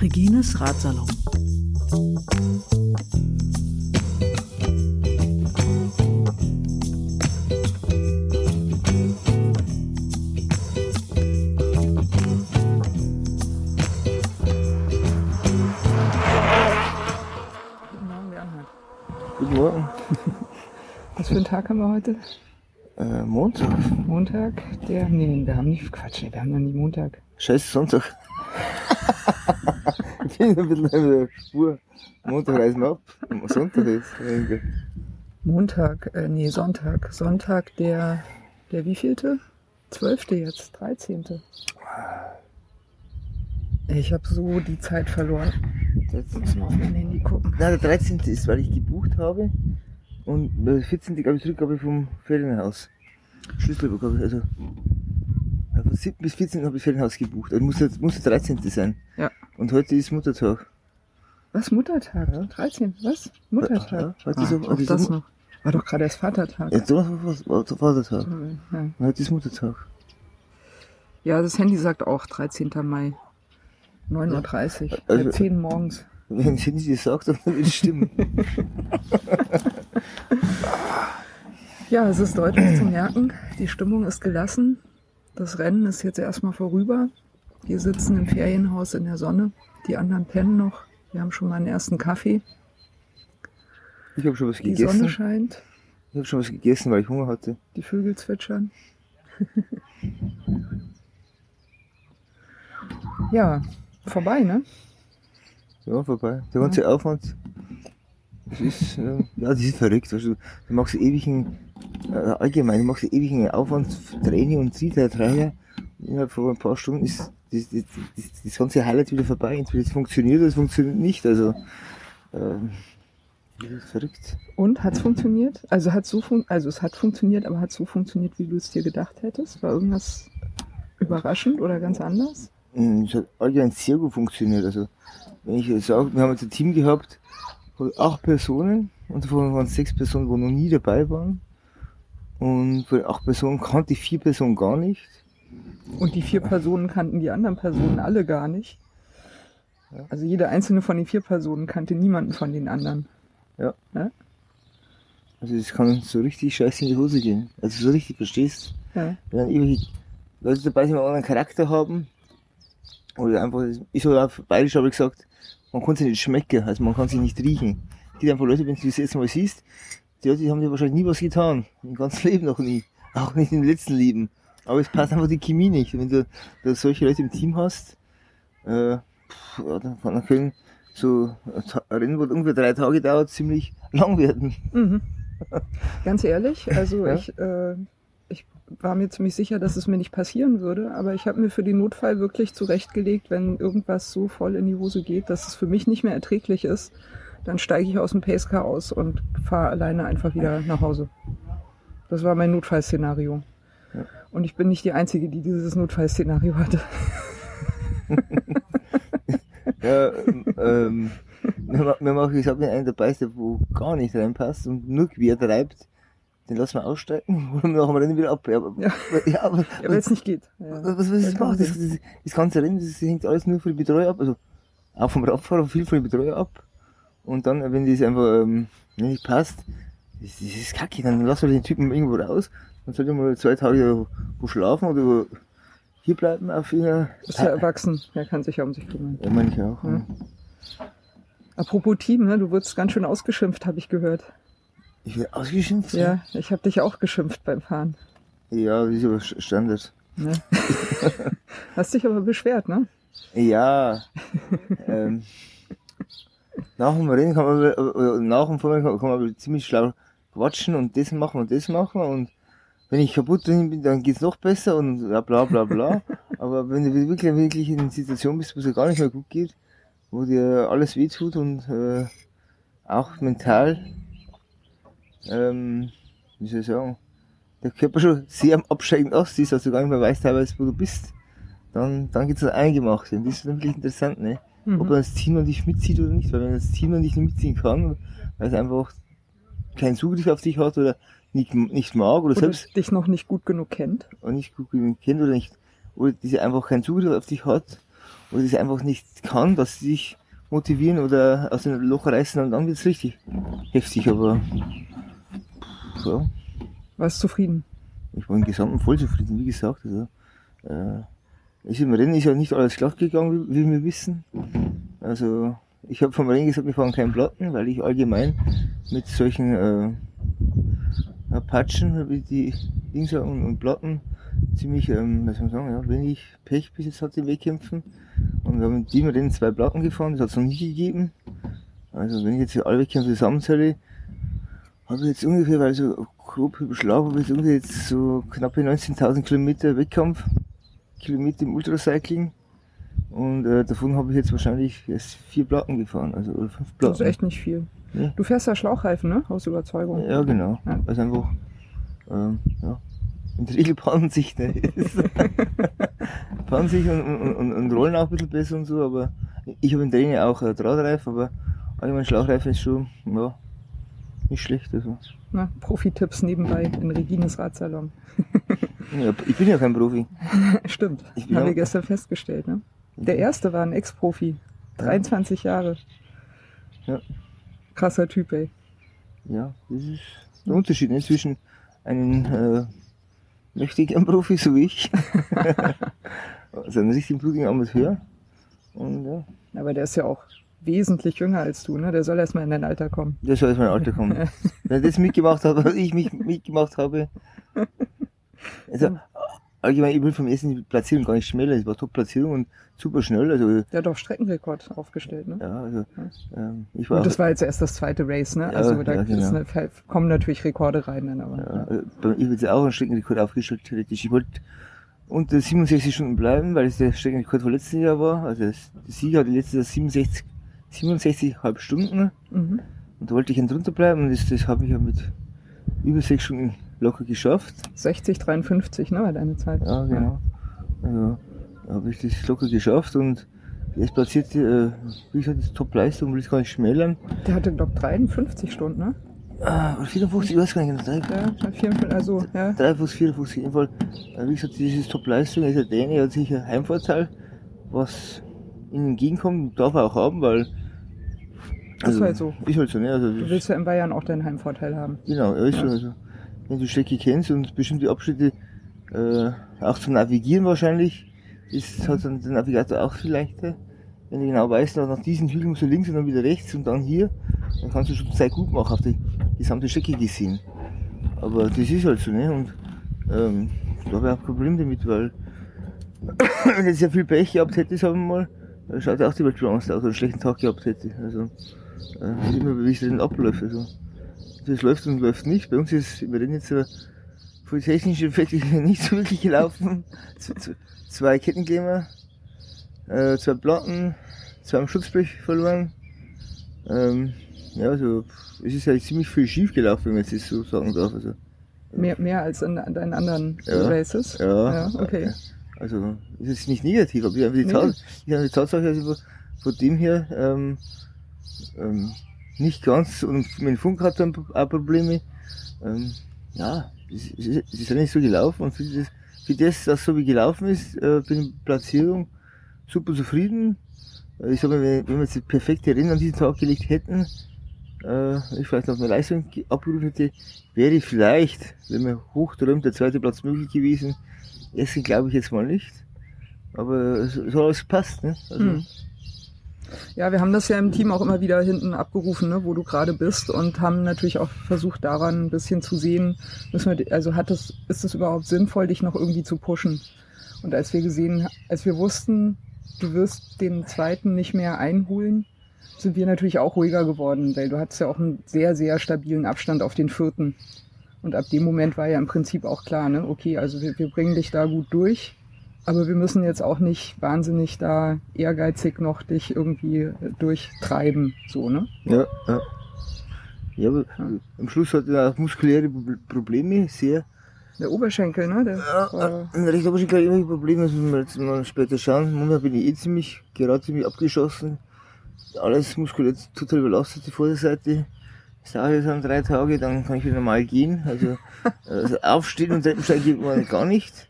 Regines Ratsalon. Für einen Tag haben wir heute? Äh, Montag. Montag? Der. Nee, wir haben nicht. Quatsch, nee, wir haben noch nie Montag. Scheiße, Sonntag. ich bin ein bisschen in der Spur. Montag reisen wir ab. Sonntag ist. Montag, äh, nee, Sonntag. Sonntag, der. Der wievielte? Zwölfte jetzt, dreizehnte. Ich habe so die Zeit verloren. Jetzt- Muss mal auf mein Handy gucken. Nein, der 13. ist, weil ich gebucht habe. Und der 14. glaube ich Rückgabe vom Ferienhaus. Schlüssel bekommen. Also, ja, von 7. bis 14. habe ich Ferienhaus gebucht. Also muss der 13. sein. Ja. Und heute ist Muttertag. Was? Muttertag? 13. Was? Muttertag. Ja, heute Ah, ist, auch heute ist das noch. War doch gerade erst Vatertag. Jetzt war war Vatertag. Ja. Und heute ist Muttertag. ja, das Handy sagt auch 13. Mai. 9.30 Uhr. Also- Halb 10 morgens. Wenn ich das sagt, dann wird es stimmen. Ja, es ist deutlich zu merken. Die Stimmung ist gelassen. Das Rennen ist jetzt erstmal vorüber. Wir sitzen im Ferienhaus in der Sonne. Die anderen pennen noch. Wir haben schon mal einen ersten Kaffee. Ich habe schon was Die gegessen. Sonne scheint. Ich habe schon was gegessen, weil ich Hunger hatte. Die Vögel zwitschern. ja, vorbei, ne? Ja, vorbei. Der ganze Aufwand. Das ist, äh, ja, das ist verrückt. Weißt du, du machst ewigen, äh, allgemein, du machst ewigen Aufwand Training und Ziel Dreier. Innerhalb von ein paar Stunden ist das, das, das, das ganze Highlight wieder vorbei. Entweder es funktioniert oder es funktioniert nicht. Also, ähm, das ist verrückt. Und hat's funktioniert? Also hat so fun also es hat funktioniert, aber hat so funktioniert, wie du es dir gedacht hättest? War irgendwas überraschend oder ganz anders? Mm, Es hat allgemein sehr gut funktioniert. Also, wenn ich jetzt sage, wir haben jetzt ein Team gehabt von acht Personen und davon waren sechs Personen, die noch nie dabei waren. Und von acht Personen kannte ich vier Personen gar nicht. Und die vier Personen kannten die anderen Personen alle gar nicht. Ja. Also jede einzelne von den vier Personen kannte niemanden von den anderen. Also das kann so richtig scheiße in die Hose gehen. Also so richtig, verstehst Ja. Wenn dann irgendwelche Leute dabei sind, die einen anderen Charakter haben. Oder einfach, ich so auf Bayerisch habe ich gesagt, man kann sie nicht schmecken, also man kann sie nicht riechen. Es gibt einfach Leute, wenn du das jetzt mal siehst, die Leute die haben dir wahrscheinlich nie was getan. Im ganzen Leben noch nie. Auch nicht im letzten Leben. Aber es passt einfach die Chemie nicht. Wenn du, du solche Leute im Team hast, äh, pff, ja, dann, dann können so ein Rennen, wo ungefähr drei Tage dauert, ziemlich lang werden. Mhm. Ganz ehrlich, also Ja. ich, äh, ich war mir ziemlich sicher, dass es mir nicht passieren würde, aber ich habe mir für den Notfall wirklich zurechtgelegt, wenn irgendwas so voll in die Hose geht, dass es für mich nicht mehr erträglich ist, dann steige ich aus dem Pacecar aus und fahre alleine einfach wieder nach Hause. Das war mein Notfallszenario. Ja. Und ich bin nicht die Einzige, die dieses Notfallszenario hatte. Ja, ähm, ähm, wir, ma- wir machen, ich sag, wenn einer dabei der wo gar nicht reinpasst und nur quer treibt, den lassen wir aussteigen und machen wir Rennen wieder ab. Ja, aber, Ja. ja, aber Ja, weil es nicht geht. Ja. was, was ist das macht? Das, das, das ganze Rennen, das hängt alles nur von den Betreuer ab. Also auch vom Radfahrer, viel von den Betreuer ab. Und dann, wenn das einfach ähm, nicht passt, das, das ist kacke, dann lassen wir den Typen irgendwo raus. Dann soll er mal zwei Tage wo schlafen oder wo hier bleiben auf ihrer. Ist ja erwachsen, er kann sich ja um sich kümmern. Ja, meine ich auch. Ja. Apropos Team, ne? du wurdest ganz schön ausgeschimpft, habe ich gehört. Ich werde ausgeschimpft. Ja, ich habe dich auch geschimpft beim Fahren. Ja, ist aber Standard. Ne? Hast dich aber beschwert, ne? Ja. ähm, nach dem Rennen kann man, oder nach dem Fahren kann, kann man ziemlich schlau quatschen und das machen und das machen und wenn ich kaputt drin bin, dann geht's noch besser und ja, bla bla bla. aber wenn du wirklich, wirklich in einer Situation bist, wo es dir gar nicht mehr gut geht, wo dir alles wehtut und äh, auch mental, ähm, wie soll ich sagen, der Körper schon sehr am aussieht, dass du gar nicht mehr weißt teilweise, wo du bist, dann, dann geht's das Eingemachte. Und das ist dann wirklich interessant, ne? Ob Mhm. dann das Team noch nicht mitzieht oder nicht, weil wenn das Team noch nicht mitziehen kann, weil es einfach keinen Zugriff auf dich hat oder nicht, nicht mag oder, Oder selbst dich noch nicht gut genug kennt. und nicht gut genug kennt oder nicht, oder diese einfach keinen Zugriff auf dich hat oder diese einfach nicht kann, dass sie dich motivieren oder aus dem Loch reißen und dann wird's richtig heftig, aber ja, Warst zufrieden. ich war im Gesamten voll zufrieden, wie gesagt. Also, äh, ist im Rennen ist ja nicht alles glatt gegangen, wie, wie wir wissen. Also ich habe vom Rennen gesagt, wir fahren keinen Platten, weil ich allgemein mit solchen äh, Apachen, wie die Dingser und, und Platten, ziemlich, ähm, was soll man sagen, ja, wenig Pech bis jetzt hatte im Wettkämpfen. Und wir haben mit dem Rennen zwei Platten gefahren, das hat es noch nie gegeben. Also wenn ich jetzt hier alle Wettkämpfe zusammenzähle, habe jetzt ungefähr, weil so grob überschlagen, habe jetzt ungefähr jetzt so knappe 19.000 Kilometer Wettkampf, Kilometer im Ultracycling. Und äh, davon habe ich jetzt wahrscheinlich erst vier Platten gefahren, also oder fünf Das Platten. ist echt nicht viel. Ja. Du fährst ja Schlauchreifen, ne? Aus Überzeugung. Ja, genau. Ja. Also einfach, ähm, ja, in der Regel paaren sich, ne? paaren sich und, und, und, und rollen auch ein bisschen besser und so, aber ich habe im Training auch äh, Drahtreifen, aber allgemein Schlauchreifen ist schon, ja, nicht schlecht. Also. Na, Profi-Tipps nebenbei in Regines Radsalon. Ja, ich bin ja kein Profi. Stimmt. Haben wir auch- gestern festgestellt, ne? Der erste war ein Ex-Profi. 23 Jahre. Ja. Krasser Typ, ey. Ja, das ist der Unterschied ne, zwischen einem äh, mächtigen Profi, so wie ich, also einem richtigen blutigen Amateur. Und ja, Aber der ist ja auch wesentlich jünger als du, ne? Der soll erstmal in dein Alter kommen. der soll aus meinem Alter kommen. Wenn er das mitgemacht hat, was ich mich mitgemacht habe. Also, allgemein, ich bin vom ersten Platzierung gar nicht schneller. Es war Top-Platzierung und super schnell. Also, Der hat doch Streckenrekord aufgestellt, ne? ja, also, ähm, ich war Und auch, das war jetzt erst das zweite Race, ne? Ja, Also da ja, genau. eine, kommen natürlich Rekorde rein, dann aber. ja, bei- ich jetzt auch einen Streckenrekord aufgestellt, theoretisch. Ich wollte unter 67 Stunden bleiben, weil es der Streckenrekord vom letzten Jahr war. Also, das, der Sieger hatte letztes Jahr 67, 67,5 Stunden. Mhm. Und da wollte ich dann drunter bleiben und das, das habe ich ja mit über sechs Stunden locker geschafft. 60, 53, ne? War deine Zeit. Ja, genau. Da habe ich das locker geschafft und jetzt platzierte, äh, wie gesagt, das Top-Leistung, will ich gar nicht schmälern. Der hatte, glaub 53 Stunden, ne? Ah, oder 54, ich weiß gar nicht genau. Ja, 54, also, ja. 53, 54, in jedem Fall. Äh, wie gesagt, dieses Top-Leistung, ist ja Däne, er hat sicher ein Heimvorteil, was ihm entgegenkommt, darf er auch haben, weil. Ist halt so. Ist halt so, ne? Also, Du willst ja in Bayern auch deinen Heimvorteil haben. Genau, ja, ist so. Also, wenn du Strecke kennst und bestimmte Abschnitte äh, auch zu navigieren wahrscheinlich, ist hat dann der Navigator auch viel leichter. Wenn du genau weißt, na, nach diesem Hügel musst du links und dann wieder rechts und dann hier, dann kannst du schon Zeit gut machen auf die gesamte Strecke gesehen. Aber das ist halt so, ne? Und ähm, da habe ich auch ein Problem damit, weil wenn ich sehr viel Pech gehabt hätte, sagen wir mal, dann schaut ja auch die Weltbalance aus, oder einen schlechten Tag gehabt hätte. Also äh, immer wie es denn abläuft. Also das läuft und läuft nicht. Bei uns ist im Rennen jetzt äh, für die technischen Effekte nicht so wirklich gelaufen. Zwei Kettenklemmer, äh, zwei Platten, zwei am Schutzblech verloren. Ähm, ja, also es ist ja ziemlich viel schief gelaufen, wenn man jetzt das so sagen darf. Also, Mehr, mehr als in, in deinen anderen Ja. Races. ja, Ja, okay. Also ist jetzt nicht negativ, aber die, die, Nee. Tat, die, die Tatsache, also von dem her ähm, ähm, nicht ganz und mein Funk hat dann auch Probleme. Ähm, ja, es, es, ist- ja nicht so gelaufen und für das, für das, dass so wie gelaufen ist, äh, bin ich Platzierung super zufrieden. Äh, Ich sag mal, wenn, wenn wir jetzt die perfekte Rennen an diesem Tag gelegt hätten, äh, ich vielleicht noch eine Leistung ge- abgerufen hätte, wäre vielleicht, wenn man hochträumt, der zweite Platz möglich gewesen. Ersten glaube ich jetzt mal nicht. Aber es hat alles passt, ne? Also, Hm. Ja, wir haben das ja im Team auch immer wieder hinten abgerufen, ne, wo du gerade bist und haben natürlich auch versucht, daran ein bisschen zu sehen, müssen wir, also hat es, ist es überhaupt sinnvoll, dich noch irgendwie zu pushen? Und als wir gesehen, als wir wussten, du wirst den zweiten nicht mehr einholen, sind wir natürlich auch ruhiger geworden, weil du hattest ja auch einen sehr, sehr stabilen Abstand auf den vierten. Und ab dem Moment war ja im Prinzip auch klar, ne, okay, also wir, wir bringen dich da gut durch. Aber wir müssen jetzt auch nicht wahnsinnig da ehrgeizig noch dich irgendwie durchtreiben, so, ne? Ja, ja. Ja, aber am Schluss hat er auch muskuläre Pro- Probleme, sehr. Der Oberschenkel, ne? Der Ja, äh, recht aber schon gleich immer Probleme, das müssen wir jetzt mal später schauen. Momentan bin ich eh ziemlich, gerade ziemlich abgeschossen. Alles muskulär total überlastet, die Vorderseite. Es dauert jetzt dann drei Tage, dann kann ich wieder normal gehen. Also, also aufstehen und Treppensteigen geht man gar nicht.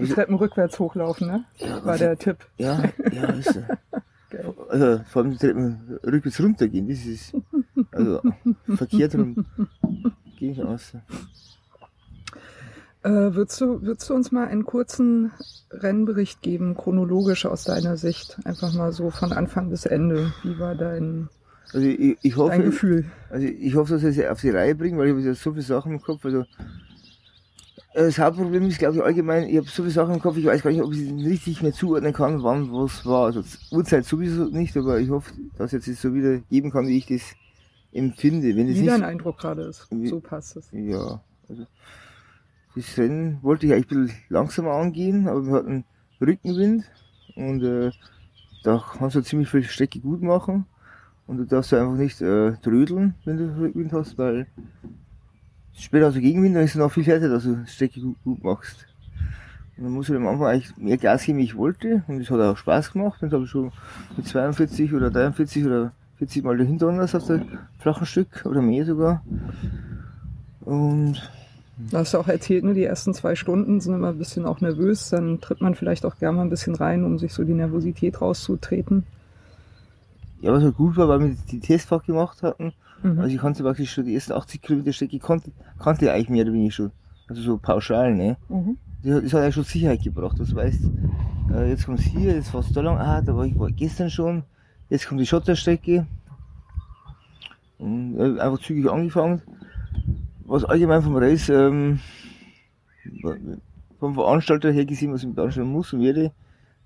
Die Treppen rückwärts hochlaufen, ne? Ja, War der Tipp. Ja, ja, ist so. Geil. Also vor allem die Treppen rückwärts runtergehen, das ist also verkehrt rum. Gehe ich aus. Äh, würdest, du, würdest du uns mal einen kurzen Rennbericht geben, chronologisch aus deiner Sicht? Einfach mal so von Anfang bis Ende. Wie war dein, Also ich, ich dein hoffe, Gefühl? also ich hoffe, dass ich es auf die Reihe bringe, weil ich habe so viele Sachen im Kopf. Also das Hauptproblem ist, glaube ich, allgemein, ich habe so viele Sachen im Kopf, ich weiß gar nicht, ob ich sie richtig mehr zuordnen kann, wann was war. Also Uhrzeit sowieso nicht, aber ich hoffe, dass jetzt so wieder geben kann, wie ich das empfinde. Wenn es Wie nicht dein Eindruck gerade ist. So passt es. Ja, also das Rennen wollte ich eigentlich ein bisschen langsamer angehen, aber wir hatten Rückenwind und äh, da kannst du ziemlich viel Strecke gut machen und du darfst einfach nicht äh, trödeln, wenn du Rückenwind hast, weil später du Gegenwind, dann ist es noch viel härter, dass du Strecke gut, gut machst. Und dann muss ich am Anfang eigentlich mehr Gas geben, wie ich wollte und das hat auch Spaß gemacht und habe ich schon mit 42 oder 43 oder 40 Mal dahinter anders auf der flachen Stück oder mehr sogar. Und Du hast ja auch erzählt, ne, die ersten zwei Stunden sind immer ein bisschen auch nervös. Dann tritt man vielleicht auch gerne mal ein bisschen rein, um sich so die Nervosität rauszutreten. Ja, was halt gut war, weil wir die Testfahrt gemacht hatten. Mhm. Also ich konnte praktisch schon die ersten 80 Kilometer Strecke, kannte, kannte ich eigentlich mehr oder weniger schon. Also so pauschal, ne? Mhm. Das hat, das hat eigentlich schon Sicherheit gebracht. Das weißt, äh, jetzt kommt's hier, jetzt fährst du da lang, ah, da war ich war gestern schon, jetzt kommt die Schotterstrecke. Und äh, einfach zügig angefangen. Was allgemein vom Race, ähm, vom Veranstalter her gesehen, was ich veranstalten muss und werde,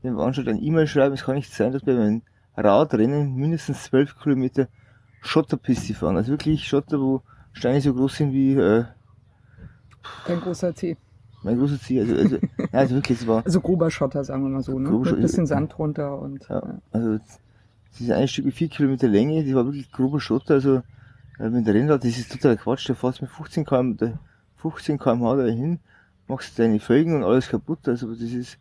dem Veranstalter ein E-Mail schreiben, es kann nicht sein, dass bei meinem Radrennen mindestens 12 Kilometer Schotterpiste fahren. Also wirklich Schotter, wo Steine so groß sind wie äh, Kein großer Tee. mein großes Ziel. Also, also, ja, also wirklich, es war Also grober Schotter, sagen wir mal so, ne? Grober Mit Schotter, bisschen. Sand drunter und Ja, ja. also dieses eine Stück mit 4 Kilometer Länge, die war wirklich grober Schotter, also äh, mit der Rennrad, das ist totaler Quatsch, da fährst du mit 15 km, da- 15 km/h dahin, machst deine Felgen und alles kaputt, also das ist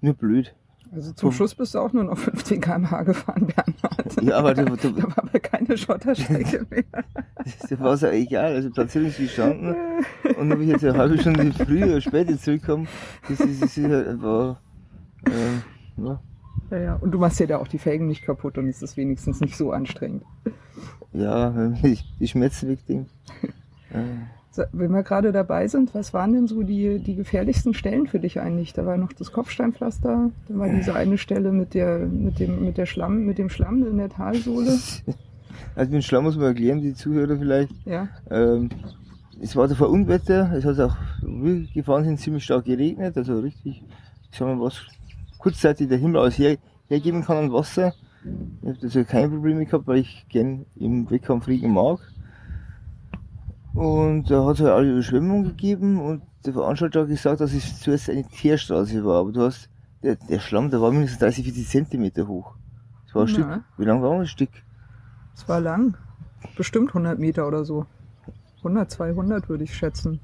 nur blöd. Also zum Schluss bist du auch nur noch 15 km/h gefahren, Bernhard. Ja, aber da, da, Da war aber keine Schotterstrecke mehr. da war es auch egal, also Platzierung ist gestanden und ob ich jetzt eine halbe Stunde früher oder später zurückkomme, das ist, das ist halt einfach, äh, ja, Ja, ja. Und du machst dir da auch die Felgen nicht kaputt und es ist wenigstens nicht so anstrengend. ja, ich die Schmerzen wegdenke. Äh, Wenn wir gerade dabei sind, was waren denn so die, die gefährlichsten Stellen für dich eigentlich? Da war noch das Kopfsteinpflaster, dann war diese eine Stelle mit der, mit dem, mit der Schlamm, mit dem Schlamm in der Talsohle. Also den Schlamm muss man erklären, die Zuhörer vielleicht. Ja. Ähm, es war davor Unwetter, es hat auch, wo wir gefahren sind, ziemlich stark geregnet, also richtig, ich sag mal, was kurzzeitig der Himmel aus her, hergeben kann an Wasser. Ich habe also keine Probleme gehabt, weil ich gern im Wettkampf Regen mag. Und da hat es halt alle Überschwemmung gegeben und der Veranstalter hat gesagt, dass es zuerst eine Teerstraße war, aber du hast, der, der Schlamm, der war mindestens 30, 40 Zentimeter hoch. Das war ein Na. Stück, wie lang war das Stück? Es war lang. Bestimmt 100 Meter oder so. 100, 200 würde ich schätzen.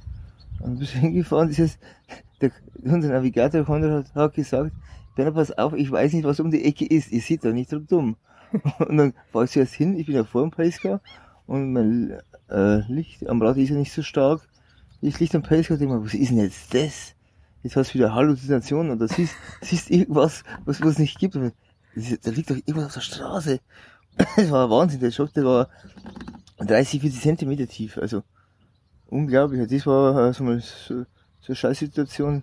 Und bis wir hingefahren ist es, der, unser Navigator Konrad hat, hat gesagt, Bernhard, pass auf, ich weiß nicht, was um die Ecke ist, ihr seht da nicht drum dumm. Und dann fahr ich zuerst hin, ich bin ja vor dem Pacecar und mein äh, Licht am Rad ist ja nicht so stark. Ich Licht am Pacecar denke mir, was ist denn jetzt das? Jetzt hast du wieder Halluzination und da siehst, siehst irgendwas, was es nicht gibt. Da liegt doch irgendwas auf der Straße. Das war Wahnsinn, der Schock, der war 30, 40 Zentimeter tief, also unglaublich. Das war äh, so mal so, so eine Scheißsituation.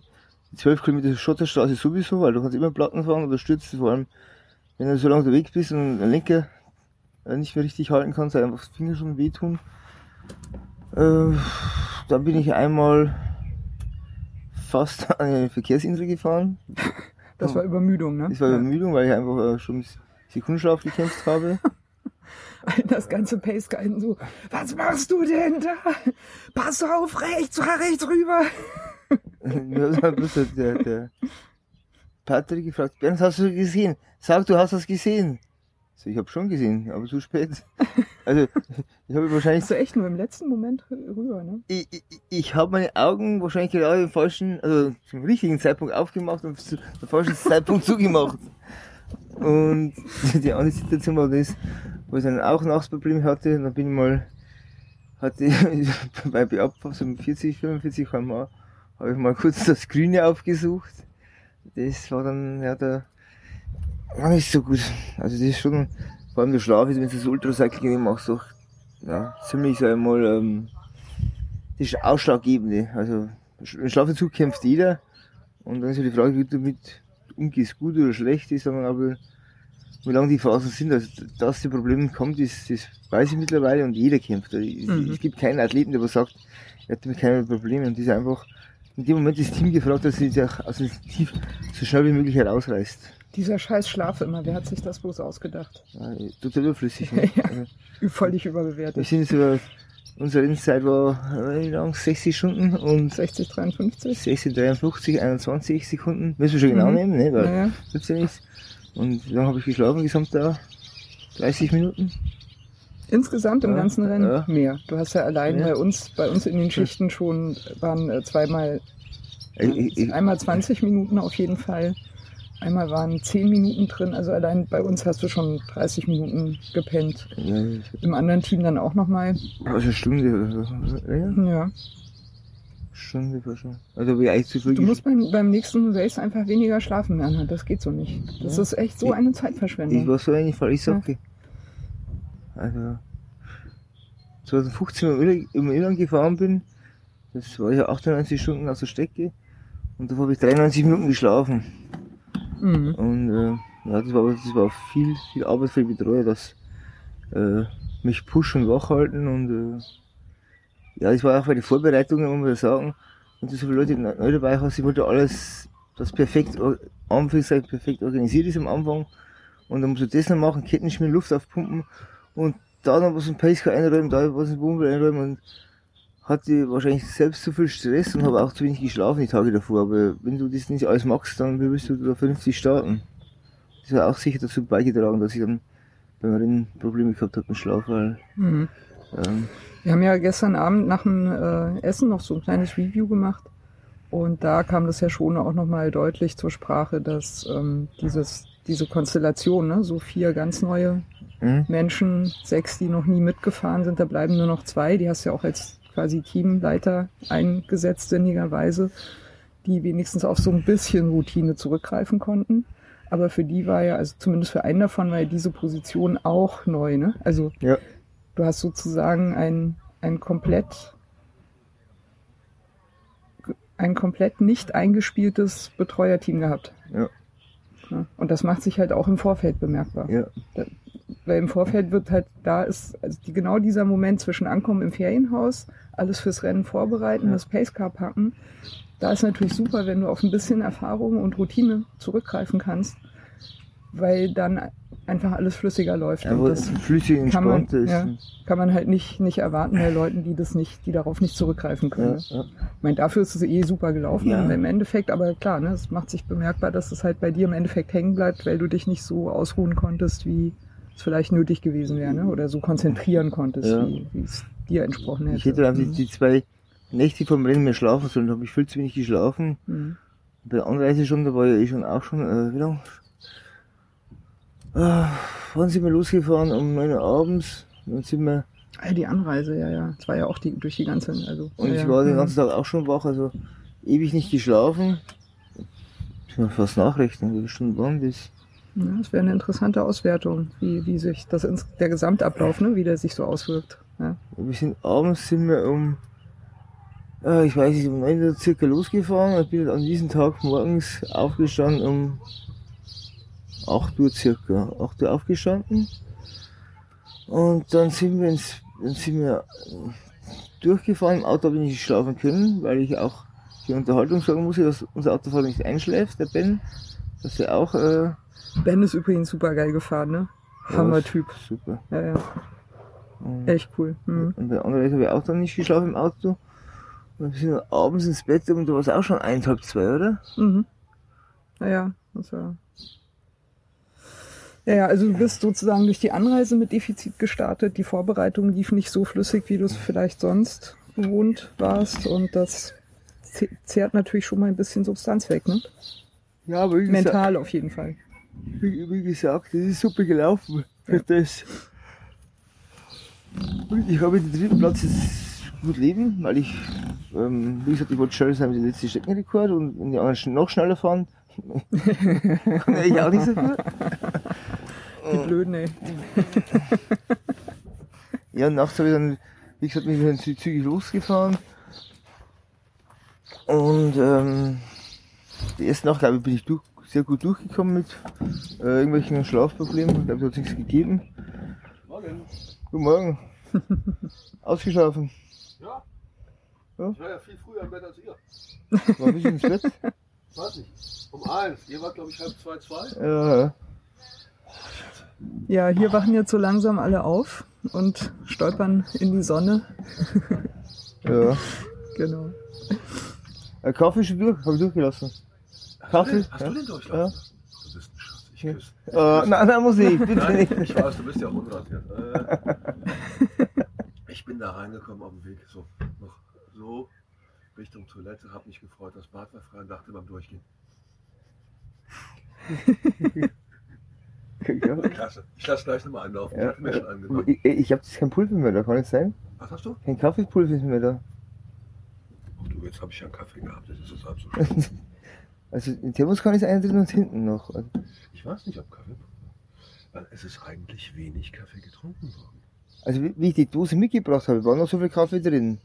Die 12 Kilometer Schotterstraße sowieso, weil du kannst immer Platten fahren oder stürzen, vor allem wenn du so lange unterwegs bist und den Lenker äh, nicht mehr richtig halten kannst, einfach Finger schon wehtun. Äh, dann bin ich einmal fast an eine Verkehrsinsel gefahren. Das war Übermüdung, ne? Das war Übermüdung, weil ich einfach äh, schon Sekundenschlaf gekämpft habe. Das ganze Pace Guiden so, was machst du denn da? Pass auf, rechts, rechts rüber. Mir hat bloß der, der Patrick gefragt, Bernd, hast du gesehen? Sag, du hast das gesehen. So, ich habe schon gesehen, aber zu spät. Also, ich habe wahrscheinlich, du echt nur im letzten Moment rüber, ne? ich, ich, ich habe meine Augen wahrscheinlich gerade im falschen, also zum richtigen Zeitpunkt aufgemacht und zum falschen Zeitpunkt zugemacht. Und die andere Situation war das, wo ich dann auch Nachtprobleme hatte, und dann bin ich mal hatte ich bei Beabfahrt so 40, 45 km habe ich mal kurz das Grüne aufgesucht. Das war dann, ja, da war nicht so gut. Also das ist schon, vor allem der Schlaf ist, wenn du das Ultracycling machst, doch, ja, ziemlich, sag ich mal, ähm, das ist ausschlaggebende. Also, den Schlafentzug kämpft jeder. Und dann ist ja die Frage, wie du damit umgehst, gut oder schlecht ist, sondern aber, wie lange die Phasen sind. Also, dass die Probleme kommt, das, das weiß ich mittlerweile und jeder kämpft. Also, es, Mhm. es gibt keinen Athleten, der sagt, er hat damit keine Probleme. Und das ist einfach, in dem Moment das Team gefragt, dass sie sich auch aus dem Tief so schnell wie möglich herausreißt. Dieser scheiß Schlaf immer, wer hat sich das bloß ausgedacht? Ja, total überflüssig. Ne? Ja. Völlig wir überbewertet. sind jetzt über, unsere Rennzeit war, wie lang? 60 Stunden und 60, 53? 16, 53, 21 Sekunden. Müssen wir schon genau Mhm. nehmen, ne? Weil Naja, ja nichts. Und wie lange habe ich geschlafen? Gesamt da 30 Minuten. insgesamt im Ja, ganzen Rennen ja. mehr. Du hast ja allein Ja. bei uns, bei uns in den Schichten schon waren äh, zweimal, ich, ich, einmal 20 Minuten auf jeden Fall. Einmal waren 10 Minuten drin, also allein bei uns hast du schon 30 Minuten gepennt. ja, Im anderen Team dann auch nochmal. also Stunde. Ja, Ja. Stunde war schon. Also ich eigentlich zu viel Du musst beim, beim nächsten Race einfach weniger schlafen, Bernhard. Das geht so nicht. Das Ja. ist echt so Ich- eine Ich Zeitverschwendung. war so eigentlich völlig Sacke. Also 2015 im Irland- gefahren bin, das war ja 98 Stunden aus der Strecke und da habe ich 93 Minuten geschlafen. Mhm. Und äh, ja, das war, das war viel, viel Arbeit für die Betreuer, dass äh, mich pushen und wach halten und äh, ja, das war auch bei den Vorbereitungen, muss man sagen, du so viele Leute neu dabei hast, ich wollte alles, das perfekt, perfekt organisiert ist am Anfang und dann musst du das noch machen, Kettenschmieren, Luft aufpumpen und da noch was im Pacecar einräumen, da was im Bumble einräumen und hatte wahrscheinlich selbst zu viel Stress und habe auch zu wenig geschlafen die Tage davor. Aber wenn du das nicht alles machst, dann wirst du da vernünftig starten. Das hat auch sicher dazu beigetragen, dass ich dann beim Rennen Probleme gehabt habe mit Schlaf, weil Mhm. ähm, Wir haben ja gestern Abend nach dem äh, Essen noch so ein kleines Review gemacht. Und da kam das ja schon auch nochmal deutlich zur Sprache, dass ähm, dieses, diese Konstellation, ne, so vier ganz neue hm, Menschen, sechs, die noch nie mitgefahren sind, da bleiben nur noch zwei. Die hast du ja auch als quasi Teamleiter eingesetzt, sinnigerweise, die wenigstens auf so ein bisschen Routine zurückgreifen konnten. Aber für die war ja, also zumindest für einen davon war ja diese Position auch neu, ne? Also ja, du hast sozusagen ein, ein komplett ein komplett nicht eingespieltes Betreuerteam gehabt. ja? Und das macht sich halt auch im Vorfeld bemerkbar. ja, Weil im Vorfeld wird halt, da ist also die, genau dieser Moment zwischen Ankommen im Ferienhaus, alles fürs Rennen vorbereiten, Ja. das Pacecar packen. Da ist natürlich super, wenn du auf ein bisschen Erfahrung und Routine zurückgreifen kannst, weil dann einfach alles flüssiger läuft. Und aber das flüssig kann man, ja, kann man halt nicht, nicht erwarten bei Leuten, die das nicht, die darauf nicht zurückgreifen können. Ja, ja. Ich meine, dafür ist es eh super gelaufen Ja. im Endeffekt, aber klar, ne, es macht sich bemerkbar, dass es halt bei dir im Endeffekt hängen bleibt, weil du dich nicht so ausruhen konntest, wie es vielleicht nötig gewesen wäre, ne? oder so konzentrieren konntest, Ja. wie, wie es dir entsprochen hätte. Ich hätte einfach Mhm. die zwei Nächte vom Rennen mehr schlafen sollen, da habe ich viel zu wenig geschlafen. Mhm. Bei der Anreise schon, da war ja eh schon auch schon, äh, wie lang? Ah, wann sind wir losgefahren? Um 9 Uhr abends. Dann sind wir, Ah, die Anreise, ja, ja. Es war ja auch die, durch die ganze, also. und ja, ich war den ganzen Tag auch schon wach, also ewig nicht geschlafen. Ich muss fast nachrechnen, wie viele Stunden waren das? Ja, das wäre eine interessante Auswertung, wie, wie sich das ins, der Gesamtablauf, ne, wie der sich so auswirkt. Ja. Wir sind abends sind wir um, äh, ich weiß nicht, um 9 Uhr circa losgefahren. Ich bin an diesem Tag morgens aufgestanden um 8 Uhr circa. 8 Uhr aufgestanden. Und dann sind wir ins, dann sind wir durchgefahren. Im Auto habe ich nicht schlafen können, weil ich auch die Unterhaltung sagen muss, dass unser Autofahrer nicht einschläft, der Ben. Dass er auch, äh, Ben ist übrigens super geil gefahren, ne? Hammer-Typ. Super. Ja, ja. Und- Echt cool. Mhm. Und bei anderen habe ich auch dann nicht geschlafen im Auto. Und wir sind abends ins Bett und da war es auch schon eins, halb zwei, oder? Mhm. Naja, war. Ja, ja, also du bist sozusagen durch die Anreise mit Defizit gestartet. Die Vorbereitung lief nicht so flüssig, wie du es vielleicht sonst gewohnt warst. Und das ze- zehrt natürlich schon mal ein bisschen Substanz weg, ne? Ja, aber wie gesagt, Mental auf jeden Fall. wie, wie gesagt das ist super gelaufen für das. Ich habe den dritten Platz jetzt gut leben, weil ich, ähm, wie gesagt, ich wollte schnell sein mit dem letzten Streckenrekord und wenn die anderen noch schneller fahren, kann ich auch nicht so viel. Die Blöden, ey. Ja, und nachts habe ich dann, wie gesagt, ich dann zü- zügig losgefahren. Und ähm, die erste Nacht, glaube ich, bin ich durch, sehr gut durchgekommen mit äh, irgendwelchen Schlafproblemen. Ich glaube, da hat nichts gegeben. Morgen. Guten Morgen. Ausgeschlafen. Ja. Ja. Ich war ja viel früher im Bett als ihr. War ein bisschen ins Bett. Weiß nicht. Um eins. Ihr wart, glaube ich, halb zwei, zwei. Ja, ja. Ja, hier wachen jetzt so langsam alle auf und stolpern in die Sonne. ja. Genau. Äh, Kaffee schon durch, habe ich durchgelassen. Kaffee? Hast du den durchlassen? Ja. Du bist ein Schatz. Ich küsse. Äh, nein, nein, muss ich, bitte Nein, nicht. ich weiß, du bist ja auch unrasiert. Äh, ich bin da reingekommen auf dem Weg, so, noch so Richtung Toilette, hab mich gefreut, das Bad war frei und dachte beim Durchgehen. Klasse. Ich lasse gleich nochmal einlaufen. Ich Ja, hatte mir schon äh, angenommen. ich ich habe kein Pulver mehr da, kann es sein? Was hast du? Kein Kaffeepulver mehr da. Ach du, jetzt habe ich ja einen Kaffee gehabt, das ist es halb so schlimm. Also in Thermos kann ich einen drin und hinten noch. Also, Ich weiß nicht, ob Kaffee. Weil es ist eigentlich wenig Kaffee getrunken worden. Also wie, ich die Dose mitgebracht habe, war noch so viel Kaffee drin.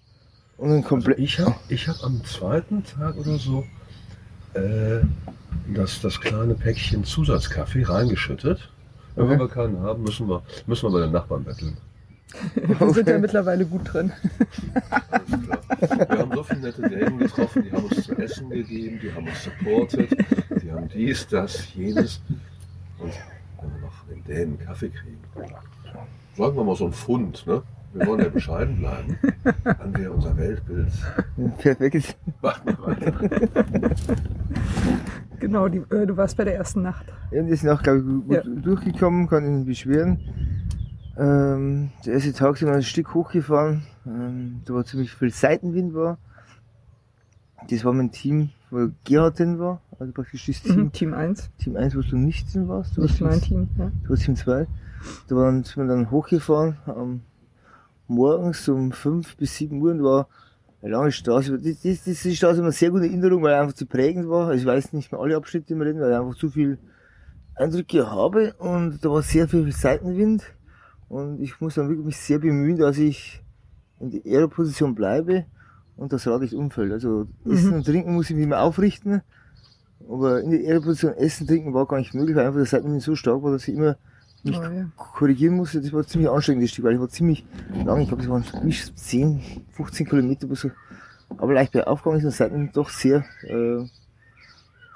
Und dann Also komplett. ich habe ich hab am zweiten Tag oder so äh, das, das kleine Päckchen Zusatzkaffee reingeschüttet. Wenn Okay. wir keinen haben, müssen wir, müssen wir bei den Nachbarn betteln. Wir sind ja mittlerweile gut drin. Wir haben so viele nette Dänen getroffen, die haben uns zu essen gegeben, die haben uns supportet, die haben dies, das, jenes. Und wenn wir noch den Dänen Kaffee kriegen, sagen wir mal so ein Pfund, ne? Wir wollen ja bescheiden bleiben. Dann wäre unser Weltbild. Perfekt. Macht mal weiter. Genau, die, äh, du warst bei der ersten Nacht. Ja, die sind auch, glaube ich, gut Ja. durchgekommen, kann ich nicht beschweren. Ähm, der erste Tag sind wir ein Stück hochgefahren. Ähm, da war ziemlich viel Seitenwind war. Das war mein Team, wo Gerhard drin war. Also praktisch das Team, Mhm. Team 1, Team 1, wo du nicht drin warst. Du nicht warst mein Team. Ja. Du warst Team 2. Da waren, sind wir dann hochgefahren, ähm, morgens um 5 bis 7 Uhr und war eine lange Straße. Das, das, das ist die Straße immer sehr gute Erinnerung, weil er einfach zu prägend war. Also ich weiß nicht mehr alle Abschnitte im Rennen, weil ich einfach zu viel Eindrücke habe und da war sehr viel Seitenwind und ich muss dann wirklich mich sehr bemühen, dass ich in die Aero-Position bleibe und das Rad nicht umfällt. Also Essen und Trinken muss ich mich immer aufrichten, aber in der Aero-Position Essen, Trinken war gar nicht möglich, weil einfach der Seitenwind so stark war, dass ich immer mich Oh, ja. korrigieren musste. Das war ziemlich anstrengend, das Stück, weil ich war ziemlich lang, ich glaube, es waren nicht 10, 15 Kilometer, wo so, aber leicht bergauf gegangen ist und Seiten doch sehr äh,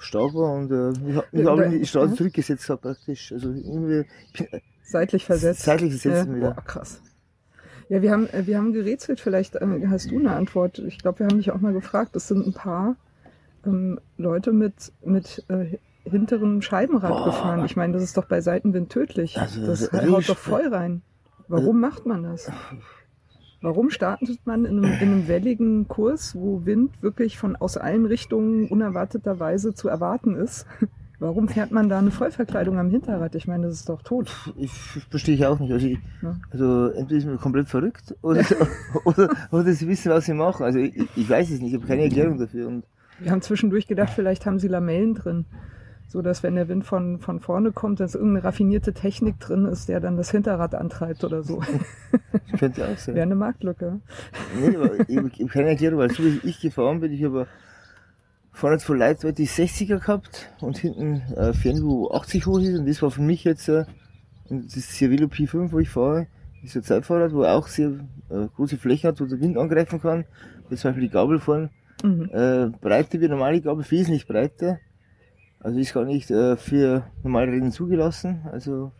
stark war und äh, ich habe mich Ja, da- in die Straße mhm. zurückgesetzt habe praktisch. Also ich bin äh, Seitlich versetzt. Seitlich versetzt wieder. Boah, krass. Ja, wir haben, äh, wir haben gerätselt, vielleicht äh, hast du eine Antwort. Ich glaube, wir haben dich auch mal gefragt. Es sind ein paar ähm, Leute mit, mit äh, hinteren Scheibenrad Boah. gefahren. Ich meine, das ist doch bei Seitenwind tödlich. Also, das das- haut doch voll rein. Warum macht man das? Warum startet man in einem, in einem welligen Kurs, wo Wind wirklich von aus allen Richtungen unerwarteterweise zu erwarten ist? Warum fährt man da eine Vollverkleidung am Hinterrad? Ich meine, das ist doch tot. ich verstehe ich auch nicht. Also, ich, Ja. also entweder sind wir komplett verrückt oder, oder, oder sie wissen, was sie machen. Also ich, ich weiß es nicht, ich habe keine Erklärung dafür. Und Wir haben zwischendurch gedacht, vielleicht haben sie Lamellen drin. So dass wenn der Wind von, von vorne kommt, dass irgendeine raffinierte Technik drin ist, der dann das Hinterrad antreibt oder so. das könnte auch sein. Wäre eine Marktlücke. Nee, aber ich, ich habe keine Erklärung, weil so wie ich gefahren bin, ich habe vorne von Leitweite die 60er gehabt und hinten äh, Fernwo 80 hoch ist und das war für mich jetzt äh, und das Cervelo P5, wo ich fahre, ist ein Zeitfahrrad, wo auch sehr äh, große Flächen hat, wo der Wind angreifen kann. Wie zum Beispiel die Gabel vorne, Mhm. äh, breiter wie normale Gabel, wesentlich breiter. Also ist gar nicht äh, für normale Rennen zugelassen. Also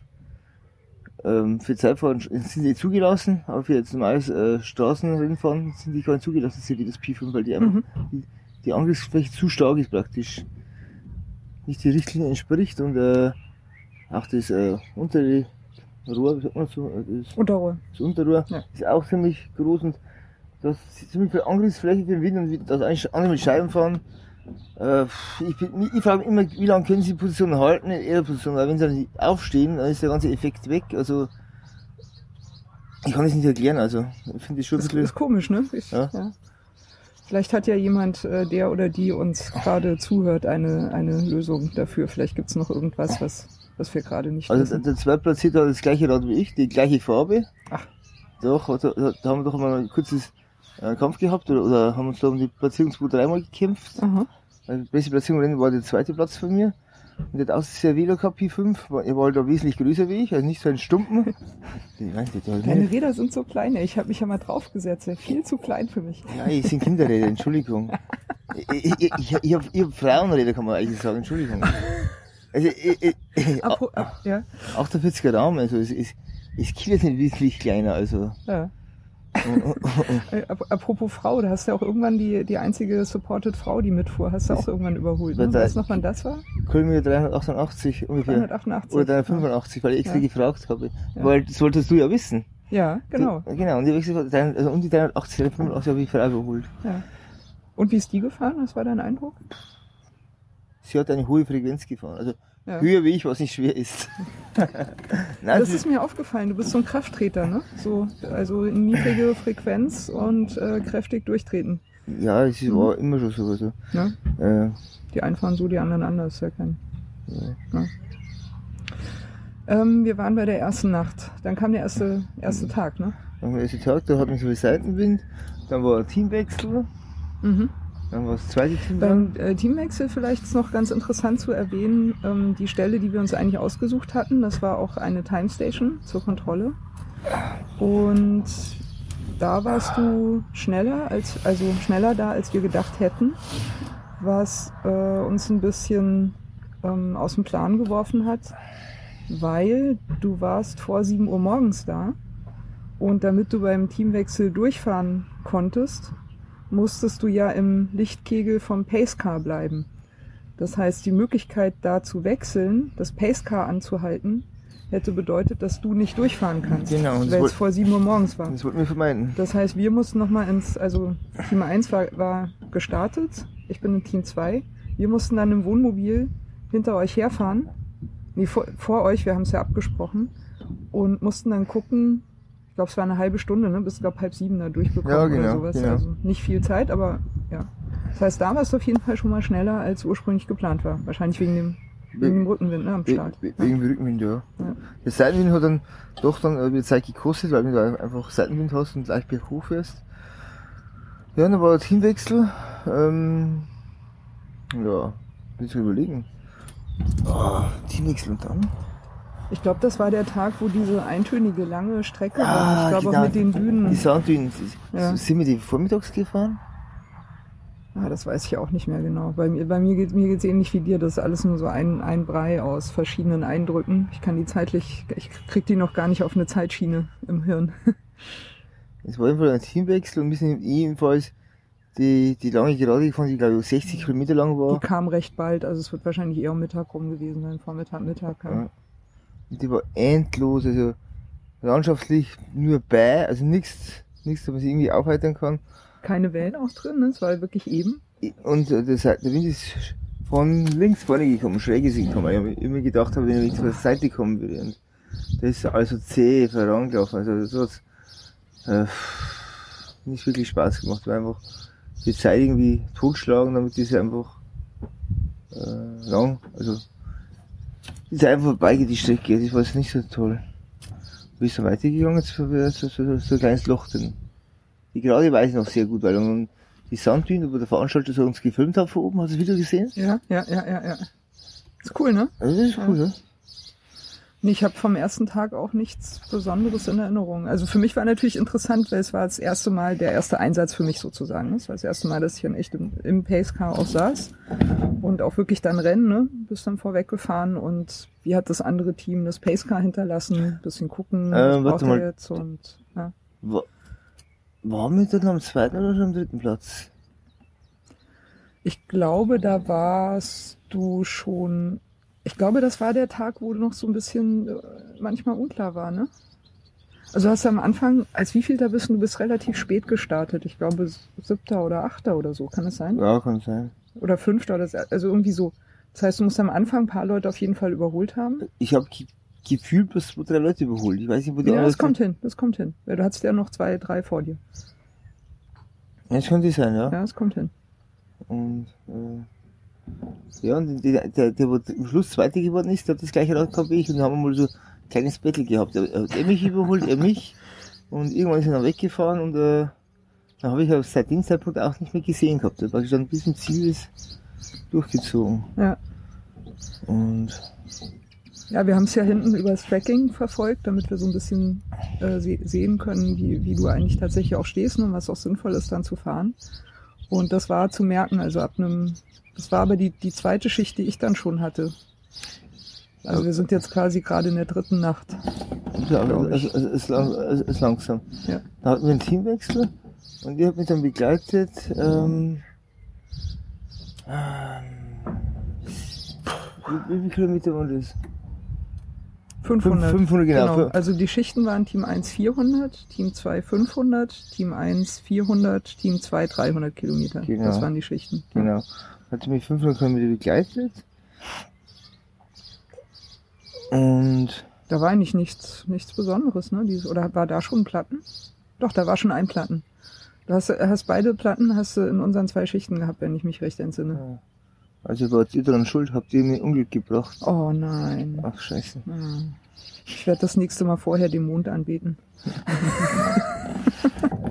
ähm, für Zeitfahren sind die zugelassen, aber für jetzt normales äh, Straßenrennfahren sind die gar nicht zugelassen, sind die das P5, weil die einfach Mhm. die, die Angriffsfläche zu stark ist praktisch. Nicht die Richtlinie entspricht und äh, auch das äh, untere Rohr, wie sagt man so, äh, das, Unterrohr. das Unterrohr Ja. ist auch ziemlich groß und das ist ziemlich viel Angriffsfläche für den Wind und das eigentlich andere mit Scheiben fahren. Äh, ich, bin- ich frage mich immer, wie lange können sie die Position halten in ihrer Position, weil wenn sie dann aufstehen, dann ist der ganze Effekt weg. Also Ich kann es nicht erklären, also ich finde das schon Das ist komisch, ne? Ich, Ja. ja. Vielleicht hat ja jemand, äh, der oder die uns gerade zuhört, eine, eine Lösung dafür. Vielleicht gibt's noch irgendwas, was, was wir gerade nicht Also der, wissen. der Zweitplatzierte hat das gleiche Rad wie ich, die gleiche Farbe. Ach. Doch, da, da, da haben wir doch mal ein kurzes äh, Kampf gehabt oder, oder haben uns da um die Platzierung zwei, dreimal gekämpft. Also die beste Platzierung im Rennen war der zweite Platz von mir. Und der hat auch sehr Velo gehabt, P5. War- Er war halt da wesentlich größer wie ich, also nicht so ein Stumpen. Ich der- Deine Räder sind so klein, ey. ich habe mich ja mal draufgesetzt. Viel zu klein für mich. Ja, es sind Kinderräder, Entschuldigung. Ich, ich, ich, ich habe ich hab Frauenräder, kann man eigentlich sagen, Entschuldigung. Also, ich, ich, ich, Apro ap ja, 48er Raum, also es ist, ist nicht wesentlich kleiner, also. ja. Äh, ap apropos Frau, da hast du ja auch irgendwann die, die einzige supported Frau, die mitfuhr, hast du auch irgendwann überholt. Ne? Weißt du noch, wann das war? Kilometer 388 ungefähr. 388. Oder 385, weil ich extra Ja. gefragt habe. Ja. Weil das wolltest du ja wissen. Ja, genau. Du, genau, und ich hab gesagt, also um die 380, 385 habe ich Frau überholt. Ja. Und wie ist die gefahren? Was war dein Eindruck? Sie hat eine hohe Frequenz gefahren. Also Ja. höher wie ich, was nicht schwer ist. Nein, Das ist mir aufgefallen. Du bist so ein Krafttreter, ne? So, also niedrige Frequenz und äh, kräftig durchtreten. ja, es Mhm. war immer schon so. Also, Ne? äh, Die einen fahren so, die anderen anders. Ja kein. ja. Ne? Ähm, wir waren bei der ersten Nacht. Dann kam der erste, erste Tag, ne? Am ersten Tag, da hatten wir so viel Seitenwind. Dann war ein Teamwechsel. Mhm. Dann war das zweite Team. Beim äh, Teamwechsel vielleicht ist noch ganz interessant zu erwähnen, ähm, die Stelle, die wir uns eigentlich ausgesucht hatten, das war auch eine Time Station zur Kontrolle. Und da warst du schneller als, also schneller da, als wir gedacht hätten, was äh, uns ein bisschen ähm, aus dem Plan geworfen hat, weil du warst vor 7 Uhr morgens da und damit du beim Teamwechsel durchfahren konntest, musstest du ja im Lichtkegel vom Pacecar bleiben. Das heißt, die Möglichkeit da zu wechseln, das Pacecar anzuhalten, hätte bedeutet, dass du nicht durchfahren kannst, Genau, weil es vor 7 Uhr morgens war. Das wollten wir vermeiden. Das heißt, wir mussten nochmal ins, also Team 1 war, war gestartet, ich bin in Team 2. Wir mussten dann im Wohnmobil hinter euch herfahren, nee, vor, vor euch, wir haben es ja abgesprochen, und mussten dann gucken, ich glaube, es war eine halbe Stunde, ne, bis, glaube halb sieben da durchbekommen Ja, oder genau, sowas. genau. Also nicht viel Zeit, aber ja. Das heißt, da warst du auf jeden Fall schon mal schneller, als ursprünglich geplant war. Wahrscheinlich wegen dem, wegen dem Rückenwind ne, am Start. we wegen dem Rückenwind, ja. Ja. Der Seitenwind hat dann doch dann wieder Zeit gekostet, weil du da einfach Seitenwind hast und leicht berghoch fährst. Ja, dann war der Teamwechsel. Ähm, ja, willst du überlegen. Oh, Teamwechsel und dann? Ich glaube, das war der Tag, wo diese eintönige lange Strecke war. Ah, Ich glaube genau. auch mit den Dünen. Die Sounddünen. Ja. Sind wir die vormittags gefahren? Ah, das weiß ich auch nicht mehr genau. Bei mir, bei mir geht mir geht's ähnlich wie dir. Das ist alles nur so ein, ein Brei aus verschiedenen Eindrücken. Ich kann die zeitlich, ich krieg die noch gar nicht auf eine Zeitschiene im Hirn. Es war jedenfalls ein Teamwechsel und wir sind ebenfalls die, die lange Gerade gefahren, die glaube ich 60 Kilometer lang Die war. kam recht bald, also es wird wahrscheinlich eher um Mittag rum gewesen sein. Vormittag, Mittag. Ja. Ja. Und die war endlos, also landschaftlich nur bei, also nichts, nichts, man sich irgendwie aufheitern kann. Keine Wellen auch drin, ne? es war wirklich eben. Und äh, der, Wind ist von links vorne gekommen, schräg ist gekommen, ich immer gedacht habe, wenn von der Seite kommen würde. Und das ist also zäh vorangelaufen. Also so hat's äh, nicht wirklich Spaß gemacht, weil einfach die Zeit irgendwie totschlagen, damit das einfach äh, lang, also Zeit einfach Strecke, das war jetzt nicht so toll. Wie ist so weitergegangen, jetzt war so, so, so, so ein kleines Loch drin. Die gerade weiß ich noch sehr gut, weil dann die Sanddüne, wo der Veranstalter so uns gefilmt hat von oben, hast du das Video gesehen? Ja, ja, ja, ja, ja. Ist cool, ne? Also das ist cool, ja. Nee, Ich habe vom ersten Tag auch nichts Besonderes in Erinnerung. Also für mich war natürlich interessant, weil es war das erste Mal der erste Einsatz für mich sozusagen. Es war das erste Mal, dass ich dann echt im, im Pacecar auch saß und auch wirklich dann rennen, ne? Bist dann vorweggefahren und wie hat das andere Team das Pacecar hinterlassen? Bisschen gucken, was Ähm, braucht er jetzt und ja. War, waren wir dann am zweiten oder schon am dritten Platz? Ich glaube, da warst du schon. Ich glaube, das war der Tag, wo du noch so ein bisschen äh, manchmal unklar war, ne? Also hast du am Anfang, als wie viel da bist du? Du bist relativ spät gestartet. Ich glaube siebter oder achter oder so, kann es sein? Ja, kann sein. Oder fünfter oder so, also irgendwie so. Das heißt, du musst am Anfang ein paar Leute auf jeden Fall überholt haben. Ich habe gefühlt bloß zwei, drei Leute überholt. Ich weiß nicht, wo die Ja, das kommt hin, das kommt hin. Ja, Du hattest ja noch zwei, drei vor dir. Ja, das könnte sein, ja. Ja, das kommt hin. Und, äh, ja, und der, der, der, wo am Schluss Zweiter geworden ist, der hat das gleiche Rad gehabt wie ich und haben wir mal so ein kleines Battle gehabt. Er hat er mich überholt, er mich und irgendwann ist er dann weggefahren und, äh, dann habe ich aber seit dem Zeitpunkt auch nicht mehr gesehen gehabt. Da war ich dann bis zum Ziel ist durchgezogen. Ja. Und, Ja, wir haben es ja hinten übers Tracking verfolgt, damit wir so ein bisschen äh, se sehen können, wie, wie du eigentlich tatsächlich auch stehst und was auch sinnvoll ist, dann zu fahren. Und das war zu merken, also ab einem, das war aber die, die zweite Schicht, die ich dann schon hatte. Also wir sind jetzt quasi gerade in der dritten Nacht. ja, es, lang, also, es langsam. Ja. Da hatten wir einen Teamwechsel und die hat mich dann begleitet, ähm, ähm, wie, wie viele Kilometer waren das? 500. 500, genau. Also die Schichten waren Team 1 400, Team 2 500, Team 1 400, Team 2 300 Kilometer. Genau. Das waren die Schichten. Genau. Hat mich 500 Kilometer begleitet. Und Da war eigentlich nichts, nichts Besonderes, ne? Dieses, oder war da schon Platten? Doch, da war schon ein Platten. Du hast, hast beide Platten hast du in unseren zwei Schichten gehabt, wenn ich mich recht entsinne. also wart ihr dran schuld, habt ihr mir Unglück gebracht. Oh nein. Ach scheiße. Ich werde das nächste Mal vorher den Mond anbeten.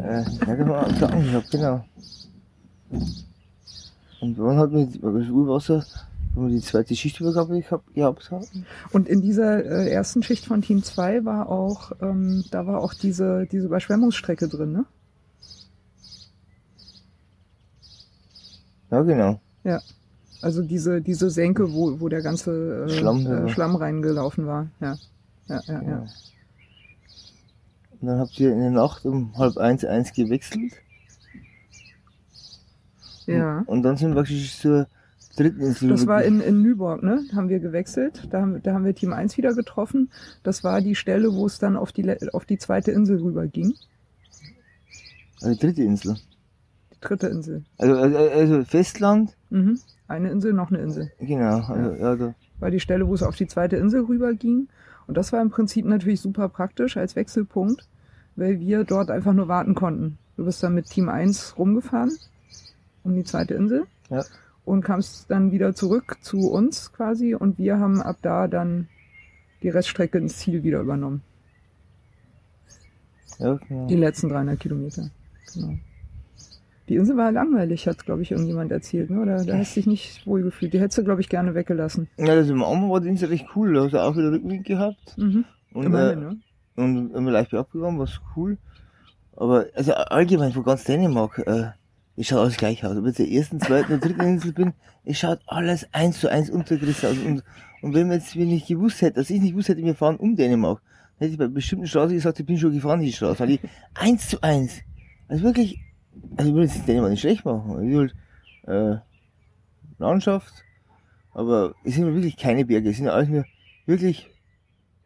Äh, ja, war gehabt, genau. Und wann hat das Urwasser, wo wir die zweite Schichtübergabe gehabt, haben? Und in dieser äh, ersten Schicht von Team 2 war auch, ähm, da war auch diese, diese Überschwemmungsstrecke drin, ne? Ja, genau. Ja. Also diese, diese Senke, wo, wo der ganze äh, Schlamm, äh, Schlamm reingelaufen war. Ja. Ja, ja, ja. Ja. Und dann habt ihr in der Nacht um halb eins, eins gewechselt. Ja. Und dann sind wir praktisch zur dritten Insel. Das war in, in Nyborg, ne? Haben wir gewechselt. Da haben, da haben wir Team 1 wieder getroffen. Das war die Stelle, wo es dann auf die, auf die zweite Insel rüber ging. Also die dritte Insel. Die dritte Insel. Also, also, also Festland, Mhm. Eine Insel, noch eine Insel. genau. Also, ja, da. War die Stelle, wo es auf die zweite Insel rüber ging. Und das war im Prinzip natürlich super praktisch als Wechselpunkt, weil wir dort einfach nur warten konnten. Du bist dann mit Team 1 rumgefahren um die zweite Insel Ja. und kamst dann wieder zurück zu uns quasi und wir haben ab da dann die Reststrecke ins Ziel wieder übernommen. Ja, genau. Die letzten 300 Kilometer. Genau. Die Insel war langweilig, hat, glaube ich, irgendjemand erzählt, ne? Oder da hast du dich nicht wohl gefühlt. Die hättest du, glaube ich, gerne weggelassen. Ja, also am Anfang war die Insel recht cool. Da hast du auch wieder Rückenwind gehabt. Mhm. Und, Immerhin, äh, ne? und immer leicht abgegangen, was cool. Aber also allgemein von ganz Dänemark, äh, es schaut alles gleich aus. Ob ich der ersten, zweiten oder dritten Insel bin, es schaut alles eins zu eins untergerissen aus. Und, und wenn man jetzt, wenn ich gewusst hätte, dass ich nicht gewusst hätte, wir fahren um Dänemark, dann hätte ich bei bestimmten Straßen gesagt, ich bin schon gefahren, die Straße, weil die eins zu eins, also wirklich, also ich will jetzt Dänemark nicht schlecht machen, ich will, äh, Landschaft, aber es sind wirklich keine Berge, es sind alles nur wirklich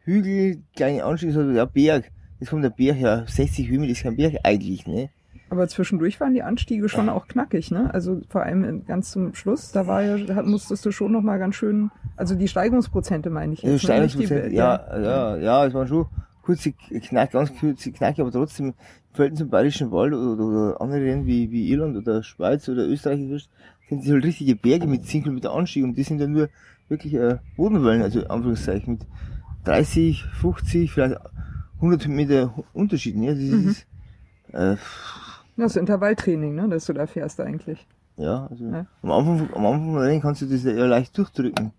Hügel, kleine Anstiege, so der Berg. Jetzt kommt der Berg, ja, 60 Höhenmeter ist kein Berg eigentlich, ne? Aber zwischendurch waren die Anstiege schon auch knackig, ne? Also vor allem ganz zum Schluss, da war ja, da musstest du schon noch mal ganz schön, also die Steigungsprozente meine ich Also jetzt. ne? Nicht die- ja, ja, ja, es waren schon kurze Knack, ganz kurze Knack, aber trotzdem, im Verhältnis zum Bayerischen Wald oder, oder, andere Länder wie, wie Irland oder Schweiz oder Österreich, sind das halt richtige Berge mit 10 Kilometer Anstieg und die sind dann nur wirklich äh, Bodenwellen, also Anführungszeichen mit 30, 50, vielleicht 100 Meter Unterschied, ne? Das Mhm. ist, äh, Das Intervalltraining, ne? Dass du da fährst eigentlich. Ja, also Ja. am Anfang, am Anfang Rennen kannst du das ja leicht durchdrücken.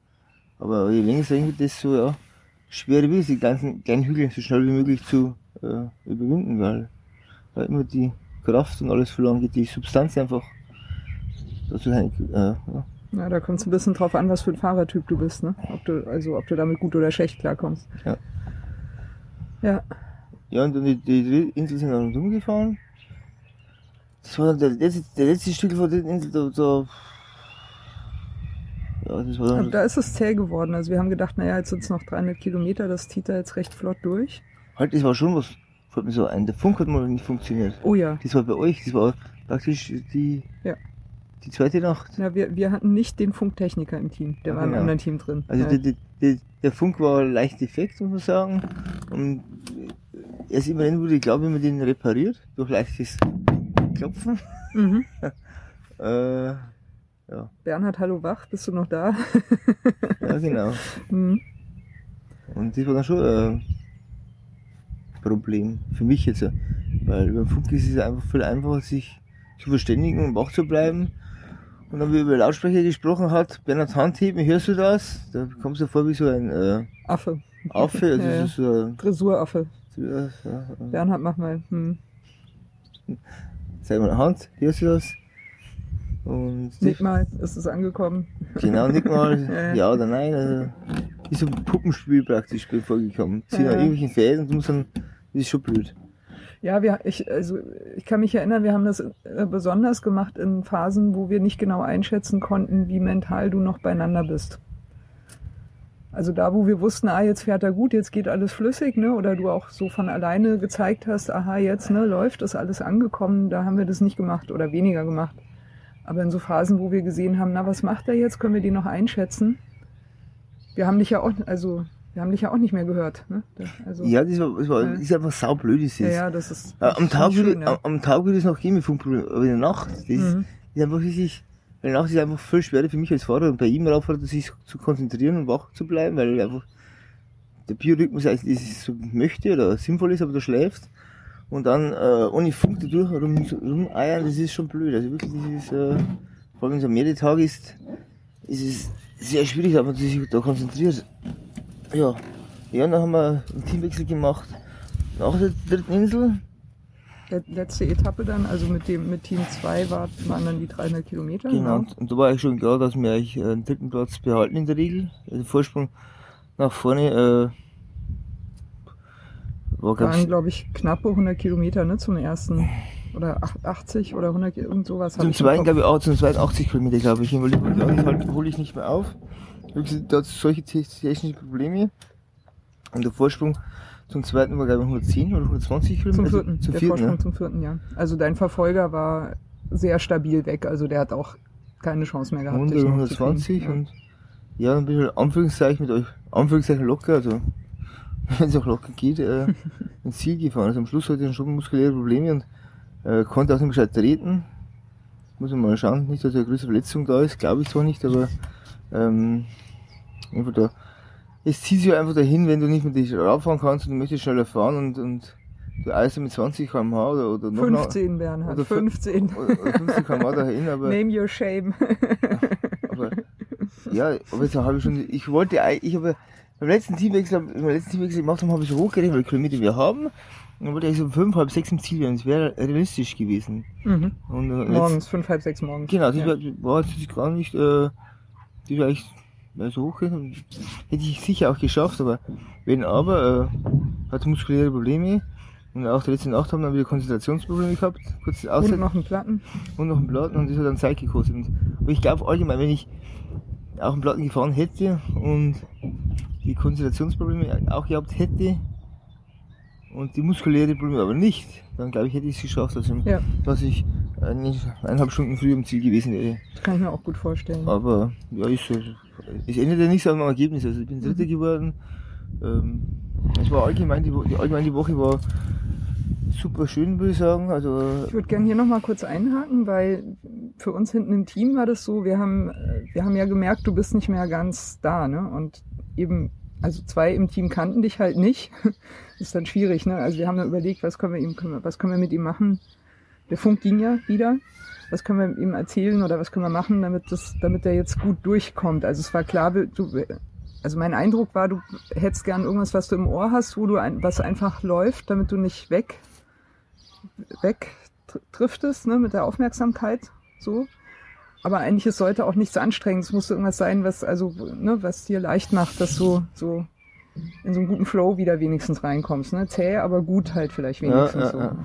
Aber je länger es Rennen wird, desto ja, schwerer wird die ganzen kleinen Hügel so schnell wie möglich zu äh, überwinden, weil da immer die Kraft und alles verloren geht, die Substanz einfach dazu äh, ja. Ja, da kommt es ein bisschen drauf an, was für ein Fahrertyp du bist, ne? Ob du, also ob du damit gut oder schlecht klarkommst. Ja. Ja. ja, und dann die, die, die Insel sind dann rumgefahren. Das war dann der letzte, der letzte Stück von der Insel, da, da ja, das war dann Und da ist es zäh geworden. Also wir haben gedacht, naja, jetzt sind es noch 300 Kilometer, das zieht er jetzt recht flott durch. halt, das war schon was, fällt mir so ein, der Funk hat mal nicht funktioniert. Oh ja. Das war bei euch, das war praktisch die, Ja. die zweite Nacht. Ja, wir, wir hatten nicht den Funktechniker im Team. Der war im Genau. anderen Team drin. Also ja. der, der, der, Funk war leicht defekt, muss man sagen. Und erst im Rennen wurde, glaube ich, man den repariert durch leichtes Klopfen. Mhm. Äh, ja, Bernhard, hallo wach, bist du noch da? ja, genau. Mhm. Und das war dann schon ein Problem für mich jetzt. Weil über den Funk ist es einfach viel einfacher, sich zu verständigen und wach zu bleiben. Und dann, wie er über Lautsprecher gesprochen hat, Bernhard Handheben, hörst du das? Da kommst du vor wie so ein äh, Affe. Affe, also Ja, so ein, Dressuraffe. ja, ja, Bernhard, mach mal. Hm. Sag mal Hand, hörst du das? Und Nick mal, ist es angekommen? Genau, nicht mal Ja. ja oder nein. Also, ist so ein Puppenspiel praktisch vorgekommen. Ziehen Ja. irgendwelchen Fäden und du musst dann, das ist schon blöd. Ja, wir, ich, also ich kann mich erinnern, wir haben das äh, besonders gemacht in Phasen, wo wir nicht genau einschätzen konnten, wie mental du noch beieinander bist. Also da, wo wir wussten, ah, jetzt fährt er gut, jetzt geht alles flüssig, ne? Oder du auch so von alleine gezeigt hast, aha, jetzt ne, läuft, ist alles angekommen, da haben wir das nicht gemacht oder weniger gemacht. Aber in so Phasen, wo wir gesehen haben, na, was macht er jetzt, können wir die noch einschätzen? Wir haben dich ja auch, also wir haben dich ja auch nicht mehr gehört. Ne? Also, Ja, das war, das war Ja. das ist einfach saublöd, ist ja, das. ja, das ist. Äh, am, Tag würde, schön, ja. am, Tag würde es noch gehen mit Funkproblemen, aber in der Nacht, das ist, Mhm. ist einfach richtig, der Nacht ist einfach viel schwerer für mich als Fahrer und bei ihm auffordert, sich zu konzentrieren und wach zu bleiben, weil einfach der Biorhythmus eigentlich das so möchte oder sinnvoll ist, aber du schläfst und dann äh, ohne Funk da durch rum, rumeiern, das ist schon blöd. Also wirklich, das ist, äh, vor allem wenn es am Mehrtag ist, ist es sehr schwierig, aber sich da konzentriert. Ja, ja, dann haben wir einen Teamwechsel gemacht nach der dritten Insel. Le- Letzte Etappe dann, also mit dem mit Team 2 war, waren dann die 300 Kilometer. Genau, ne? und, und da war eigentlich schon klar, dass wir eigentlich äh, den dritten Platz behalten in der Regel. Also Vorsprung nach vorne äh, war Waren, glaube ich, knappe 100 Kilometer ne, zum ersten. Oder ach- 80 oder 100, irgend sowas. zum ich zweiten, glaube ich, auch zum zweiten 80 Kilometer, glaube ich. Ich halt, hole ich nicht mehr auf. Da hat solche te- technische Probleme. Und der Vorsprung zum zweiten war, glaube ich, 110 oder 120 Kilometer. Zum Also vierten. Zum der vierten, Vorsprung ne? zum vierten, ja. Also dein Verfolger war sehr stabil weg. Also der hat auch keine Chance mehr gehabt. 100 dich oder noch zu kriegen. 120 Ja. und ja, ich halt Anführungszeichen mit euch, Anführungszeichen locker, also wenn es auch locker geht, äh, ins Ziel gefahren. Also am Schluss hatte ich schon muskuläre Probleme und äh, konnte auch nicht gescheit treten. Muss man mal schauen, nicht, dass eine größere Verletzung da ist, glaube ich zwar nicht, aber ähm, einfach da. Es zieht sich einfach dahin, wenn du nicht mit dir rauffahren kannst und du möchtest schneller fahren und, und du eist mit 20 km/h oder, oder noch 15, Bernhard, oder fün- 15. oder, oder 50 km/h dahin, aber Name your shame. aber ja, aber jetzt habe ich schon, ich wollte, ich habe beim letzten Teamwechsel, beim letzten Teamwechsel gemacht haben, habe ich so hochgerechnet, wie viele Kilometer wir haben. Und dann wollte ich so um fünf, halb sechs im Ziel werden. Das wäre realistisch gewesen. mhm. Und, äh, Morgens, fünf, halb sechs morgens. Genau, das ja. war, war jetzt gar nicht, äh, das war ja, so hochgerechnet. Hätte ich sicher auch geschafft, aber wenn aber, äh, hatte muskuläre Probleme. Und auch die letzte Nacht haben wir wieder Konzentrationsprobleme gehabt. Kurz Und Auszeit noch einen Platten. und noch einen Platten und das hat dann Zeit gekostet. Und, aber ich glaube allgemein, wenn ich auch einen Platten gefahren hätte und die Konzentrationsprobleme auch gehabt hätte und die muskuläre Probleme aber nicht, dann glaube ich, hätte ich es geschafft, also, Ja. dass ich eine, eineinhalb Stunden früher am Ziel gewesen wäre. Das kann ich mir auch gut vorstellen. Aber ja, ist so. Es ja nichts am Ergebnis. Also ich bin Mhm. Dritter geworden. Ähm, es war allgemein, die, die allgemein die Woche war super schön, würde ich sagen. Also Ich würde gerne hier nochmal kurz einhaken, weil für uns hinten im Team war das so, wir haben, wir haben ja gemerkt, du bist nicht mehr ganz da, ne? Und eben, also zwei im Team kannten dich halt nicht. Das ist dann schwierig, ne? Also wir haben dann überlegt, was können wir ihm, was können wir mit ihm machen? Der Funk ging ja wieder. Was können wir ihm erzählen oder was können wir machen, damit das, damit er jetzt gut durchkommt? Also es war klar, du, also mein Eindruck war, du hättest gern irgendwas, was du im Ohr hast, wo du ein, was einfach läuft, damit du nicht weg weg driftest, ne, mit der Aufmerksamkeit, so. Aber eigentlich, es sollte auch nichts anstrengen. Es musste irgendwas sein, was, also, ne, was dir leicht macht, dass du so in so einen guten Flow wieder wenigstens reinkommst, ne. Zäh, aber gut halt vielleicht Ja, wenigstens ja, so. ja.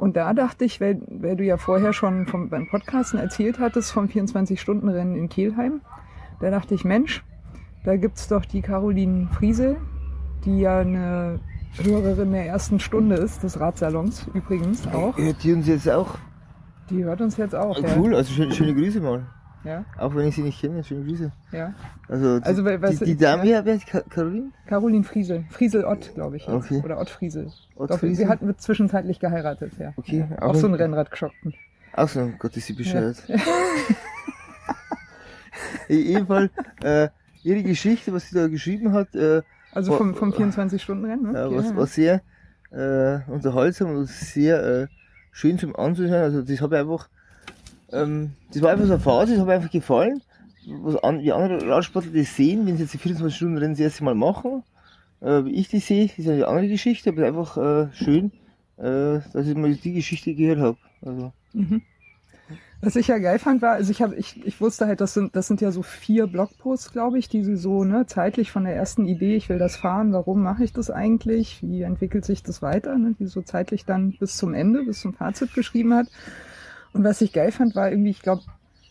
Und da dachte ich, weil, weil du ja vorher schon vom, beim Podcasten erzählt hattest vom 24-Stunden-Rennen in Kelheim, da dachte ich, Mensch, da gibt's doch die Caroline Friesel, die ja eine Hörerin der ersten Stunde ist, des Radsalons übrigens auch. hört die uns jetzt auch? Die hört uns jetzt auch. Ah, Ja. Cool, also schöne, schöne Grüße mal. Ja, Auch wenn ich sie nicht kenne, schöne Grüße. ja. Also, die, Also, was- die, die Dame, ja. wer ist Caroline? Caroline Friesel. Friesel Ott, glaube ich. jetzt. Okay. Oder Ott Friesel. Ott Doch, Friesel? Sie hat mit zwischenzeitlich geheiratet, ja. Okay, ja. auch Auch so ein ein- Rennradgeschockten. Ach so, Gott, ist sie bescheuert. Jedem Fall, äh, ihre Geschichte, was sie da geschrieben hat, äh, Also vom, vom 24-Stunden-Rennen, ne? Ja, Okay, was, ja. was sehr äh, unterhaltsam und sehr äh, schön zum Anzusehen. Also das habe ich einfach, ähm, das war einfach so eine Phase, das hat mir einfach gefallen. Was an, wie andere Radsportler das sehen, wenn sie jetzt die 24 Stunden Rennen das erste Mal machen, äh, wie ich das sehe, ist eine andere Geschichte, aber einfach äh, schön, äh, dass ich mal die Geschichte gehört habe. Also, Mhm. Was ich ja geil fand, war, also ich habe, ich, ich wusste halt, das sind, das sind ja so vier Blogposts, glaube ich, die sie so, ne, zeitlich von der ersten Idee, ich will das fahren, warum mache ich das eigentlich, wie entwickelt sich das weiter, ne, die so zeitlich dann bis zum Ende, bis zum Fazit geschrieben hat. Und was ich geil fand, war irgendwie, ich glaube,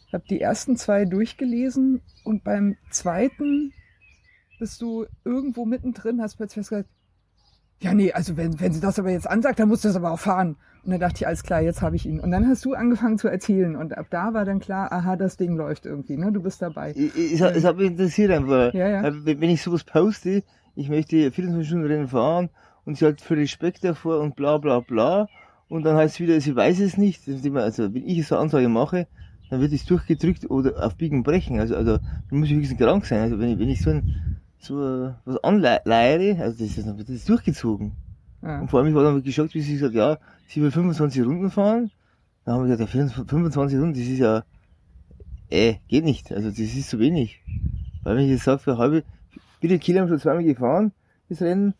ich habe die ersten zwei durchgelesen und beim zweiten bist du irgendwo mittendrin, hast plötzlich gesagt, ja, nee, also wenn, wenn sie das aber jetzt ansagt, dann muss das aber auch fahren. Und dann dachte ich, alles klar, jetzt habe ich ihn. Und dann hast du angefangen zu erzählen und ab da war dann klar, aha, das Ding läuft irgendwie, ne? Du bist dabei. ich, ich, es, hat- mich interessiert einfach. Ja, ja. Wenn ich sowas poste, ich möchte 24 Stunden Rennen fahren und sie hat viel Respekt davor und bla bla bla. Und dann heißt es wieder, sie weiß es nicht. Also wenn ich so eine Ansage mache, dann wird es durchgedrückt oder auf Biegen Brechen. Also, also da muss ich höchstens krank sein. Also wenn ich, wenn ich so ein so was anleiere, also das ist, dann wird das durchgezogen. Ja. Und vor allem, ich war dann geschockt, wie sie gesagt ja, sie will 25 Runden fahren. Dann haben wir gesagt, ja, 25 Runden, das ist ja, äh, geht nicht. Also das ist zu wenig. Weil wenn ich jetzt sage, für halbe, bitte Kiel haben schon zweimal gefahren, das Rennen.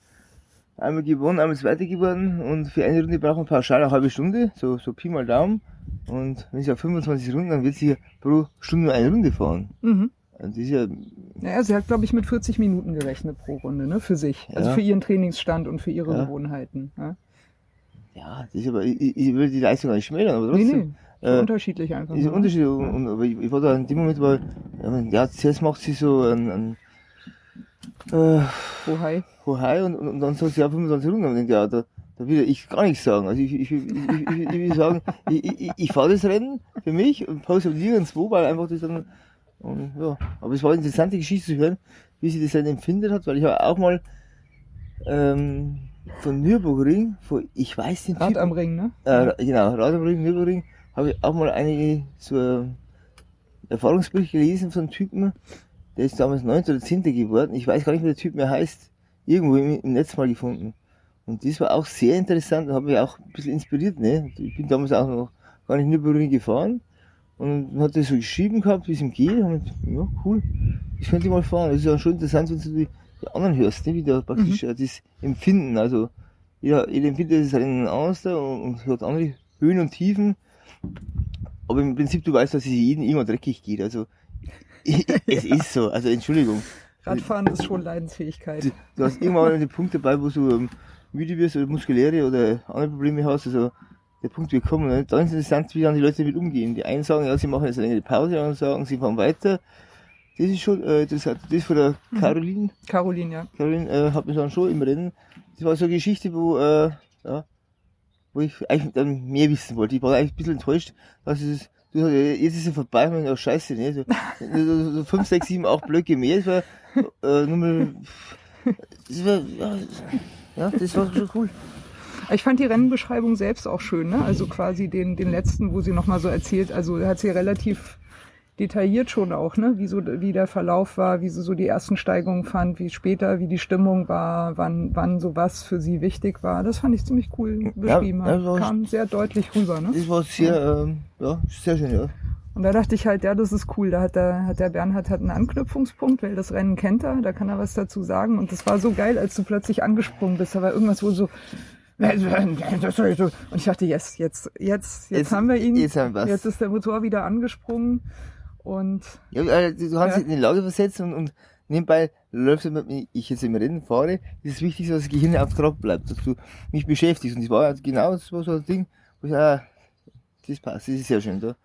Einmal gewonnen, einmal zweiter geworden und für eine Runde brauchen wir pauschal eine halbe Stunde, so, so Pi mal Daumen. Und wenn sie auf 25 Runden, dann wird sie pro Stunde nur eine Runde fahren. Mhm. Also das ist ja, Naja, sie hat, glaube ich, mit 40 Minuten gerechnet pro Runde, ne? Für sich. Also Ja. für ihren Trainingsstand und für ihre Ja. Gewohnheiten. Ja? ja, das ist aber, ich, ich will die Leistung nicht schmälern, aber Nee, trotzdem. nee. So äh, unterschiedlich einfach. Ist ne? Unterschied. Und, aber ich, ich war da in dem Moment, weil, ja, man- ja zuerst macht sie so ein, ein äh, Oh, hi. Hohai und, und, und dann sagt sie ja 25 Runden. Denke, ja, da, will ich gar nichts sagen. Also ich, ich, ich, ich, ich, will sagen, ich, ich, ich fahre das Rennen für mich und poste nirgendwo, weil einfach das dann, und, ja. Aber es war eine interessante Geschichte zu hören, wie sie das Rennen empfindet hat, weil ich habe auch mal, ähm, von Nürburgring, von, ich weiß den Rad Typen- am Ring, ne? äh, genau, Rad am Ring, Nürburgring, habe ich auch mal einige so äh, Erfahrungsberichte gelesen von Typen, der ist damals 9. oder 10. geworden. Ich weiß gar nicht, wie der Typ mehr heißt. Irgendwo im, im Netz mal gefunden. Und das war auch sehr interessant und hat mich auch ein bisschen inspiriert. Ne? Ich bin damals auch noch gar nicht Nürburgring gefahren. Und hat er so geschrieben gehabt, wie es ihm geht. Und ja, cool, das könnte ich mal fahren. Das ist ja schon interessant, wenn du die, die anderen hörst, ne? wie da praktisch äh, das Empfinden. Also jeder, jeder empfindet das Rennen anders da und, und hat andere Höhen und Tiefen. Aber im Prinzip, du weißt, dass es jedem immer dreckig geht. Also es ist so. Also Entschuldigung. Radfahren ist schon Leidensfähigkeit. Du, du hast irgendwann einen Punkt dabei, wo du ähm, müde wirst oder muskuläre oder andere Probleme hast. Also der Punkt wird kommen. Ne? Dann ist es interessant, wie dann die Leute damit umgehen. Die einen sagen, ja, sie machen jetzt eine längere Pause, die anderen sagen, sie fahren weiter. Das ist schon äh, interessant. Das von der Caroline. Caroline, ja. Caroline äh, hat mich dann schon im Rennen. Das war so eine Geschichte, wo, äh, ja, wo ich eigentlich dann mehr wissen wollte. Ich war eigentlich ein bisschen enttäuscht, dass es, du, jetzt ist es vorbei, ich, oh, scheiße, ne, so, so, so 5, 6, 7, 8 Blöcke mehr, das war, äh, nur mal, das war, ja, das war schon cool. Ich fand die Rennbeschreibung selbst auch schön, ne? Also quasi den, den letzten, wo sie nochmal so erzählt, also hat sie relativ detailliert schon auch, ne? Wie so, wie der Verlauf war, wie sie so die ersten Steigungen fand, wie später, wie die Stimmung war, wann, wann sowas für sie wichtig war. Das fand ich ziemlich cool beschrieben. ja, war- Kam sehr deutlich rüber, ne? Das war sehr, ähm, ja, sehr schön, ja. Und da dachte ich halt, ja, das ist cool. Da hat der, hat der Bernhard hat einen Anknüpfungspunkt, weil das Rennen kennt er, da kann er was dazu sagen. Und das war so geil, als du plötzlich angesprungen bist. Da war irgendwas, wo so. Und ich dachte, yes, jetzt, jetzt, jetzt, Jetzt- haben wir ihn. jetzt haben wir was. Jetzt ist der Motor wieder angesprungen. Und Ja, äh, du kannst Ja. dich in die Lage versetzen und, und nebenbei läufst du mit mir, ich jetzt im Rennen fahre, ist es wichtig, dass das Gehirn auf Trab bleibt, dass du mich beschäftigst. Und das war genau das war so ein Ding, wo ich, ah, das passt, das ist sehr schön. Da,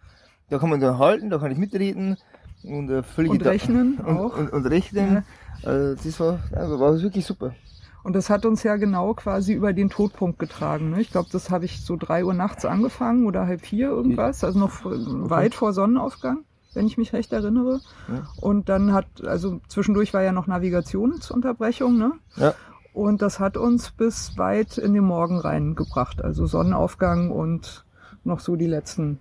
da kann man dann halten, da kann ich mitreden und äh, völlig Und rechnen und, auch. Und, und rechnen. Äh, das war, also war wirklich super. Und das hat uns ja genau quasi über den Todpunkt getragen. Ne? Ich glaube, das habe ich so drei Uhr nachts angefangen oder halb vier irgendwas, also noch f- weit vor Sonnenaufgang. Wenn ich mich recht erinnere. Ja. Und dann hat, also zwischendurch war ja noch Navigationsunterbrechung, ne? Ja. Und das hat uns bis weit in den Morgen reingebracht. Also Sonnenaufgang und noch so die letzten.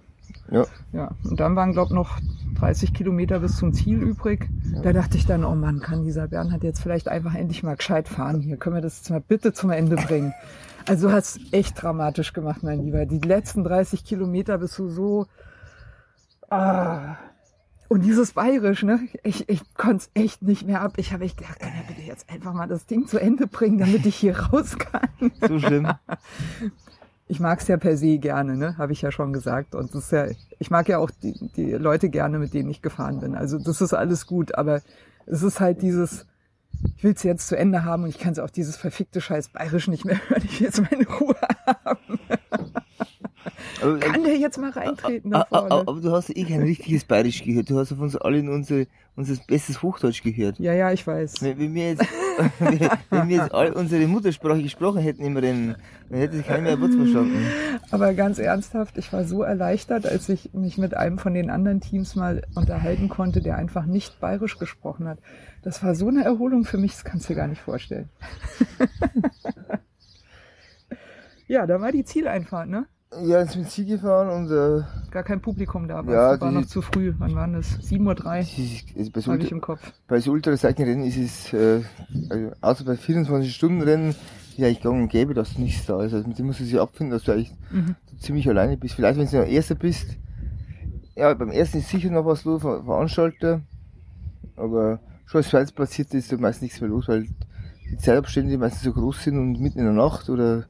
Ja. Ja. Und dann waren, glaube noch 30 Kilometer bis zum Ziel übrig. Da dachte ich dann, oh Mann, kann dieser Bernhard jetzt vielleicht einfach endlich mal gescheit fahren hier? Können wir das jetzt mal bitte zum Ende bringen? Also du hast echt dramatisch gemacht, mein Lieber. Die letzten 30 Kilometer bist du so. Ah. Und dieses Bayerisch, ne? Ich, ich konnte es echt nicht mehr ab. Ich habe echt gedacht, kann er bitte jetzt einfach mal das Ding zu Ende bringen, damit ich hier raus kann. So schlimm. Ich mag's ja per se gerne, ne? Habe ich ja schon gesagt. Und das ist ja, ich mag ja auch die, die Leute gerne, mit denen ich gefahren bin. Also das ist alles gut, aber es ist halt dieses, ich will's jetzt zu Ende haben und ich kann auch dieses verfickte Scheiß Bayerisch nicht mehr hören. Ich will jetzt meine Ruhe haben. Aber, Kann der jetzt mal reintreten da Ah, ah, ah, vorne? aber du hast eh kein richtiges Bayerisch gehört. Du hast auf uns alle in unsere, unser bestes Hochdeutsch gehört. Ja, ja, ich weiß. Wenn, wenn, wir jetzt, wenn wir jetzt all unsere Muttersprache gesprochen hätten im Rennen, dann hätte sich keiner mehr Wort verstanden. Aber ganz ernsthaft, ich war so erleichtert, als ich mich mit einem von den anderen Teams mal unterhalten konnte, der einfach nicht bayerisch gesprochen hat. Das war so eine Erholung für mich, das kannst du dir gar nicht vorstellen. ja, da war die Zieleinfahrt, ne? Ja, jetzt mit Ziel gefahren und äh, Gar kein Publikum da, war, Ja, war die- noch zu früh. Wann waren das? 7.03 es ist, also bei, so Uhr habe ich im Kopf. bei so Ultraseitenrennen ist es, äh, also außer bei 24-Stunden-Rennen, ist eigentlich gang und gäbe, dass nichts da ist. Also mit dem musst du sich abfinden, dass du eigentlich Mhm. ziemlich alleine bist. Vielleicht, wenn du noch Erster bist. Ja, beim Ersten ist sicher noch was los, Ver- Veranstalter. Aber schon als Zweitens passiert ist da meist nichts mehr los, weil die Zeitabstände meistens so groß sind und mitten in der Nacht oder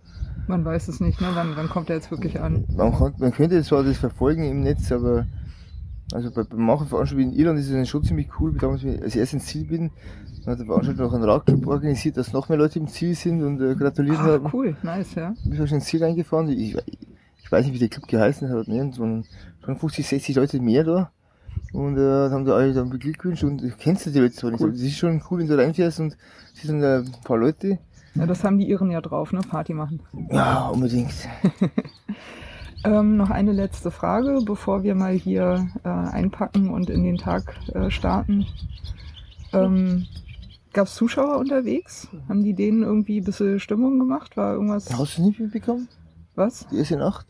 Man weiß es nicht, ne? Wann, wann kommt er jetzt wirklich an? man, kann, man könnte zwar das verfolgen im Netz, aber also bei, bei manchen Veranstaltungen in Irland ist es dann schon ziemlich cool, damals, als ich erst ins Ziel bin, dann hat der Veranstalter noch einen Radclub organisiert, dass noch mehr Leute im Ziel sind und äh, gratuliert Ah, haben. cool, nice, ja. Ich bin schon ins Ziel reingefahren. Ich, ich weiß nicht, wie der Club geheißen hat, ne? waren schon 50, 60 Leute mehr da. Und äh, dann haben die alle dann beglückwünscht und du kennst du die Leute zwar nicht, Cool. aber das ist schon cool, wenn du reinfährst und es sind äh, ein paar Leute. Ja, das haben die Iren ja drauf, ne? Party machen. Ja, unbedingt. Ähm, noch eine letzte Frage, bevor wir mal hier äh, einpacken und in den Tag äh, starten. Ähm, Gab es Zuschauer unterwegs? Haben die denen irgendwie ein bisschen Stimmung gemacht? War irgendwas? Hast du es nicht mitbekommen? Was? Die erste Nacht?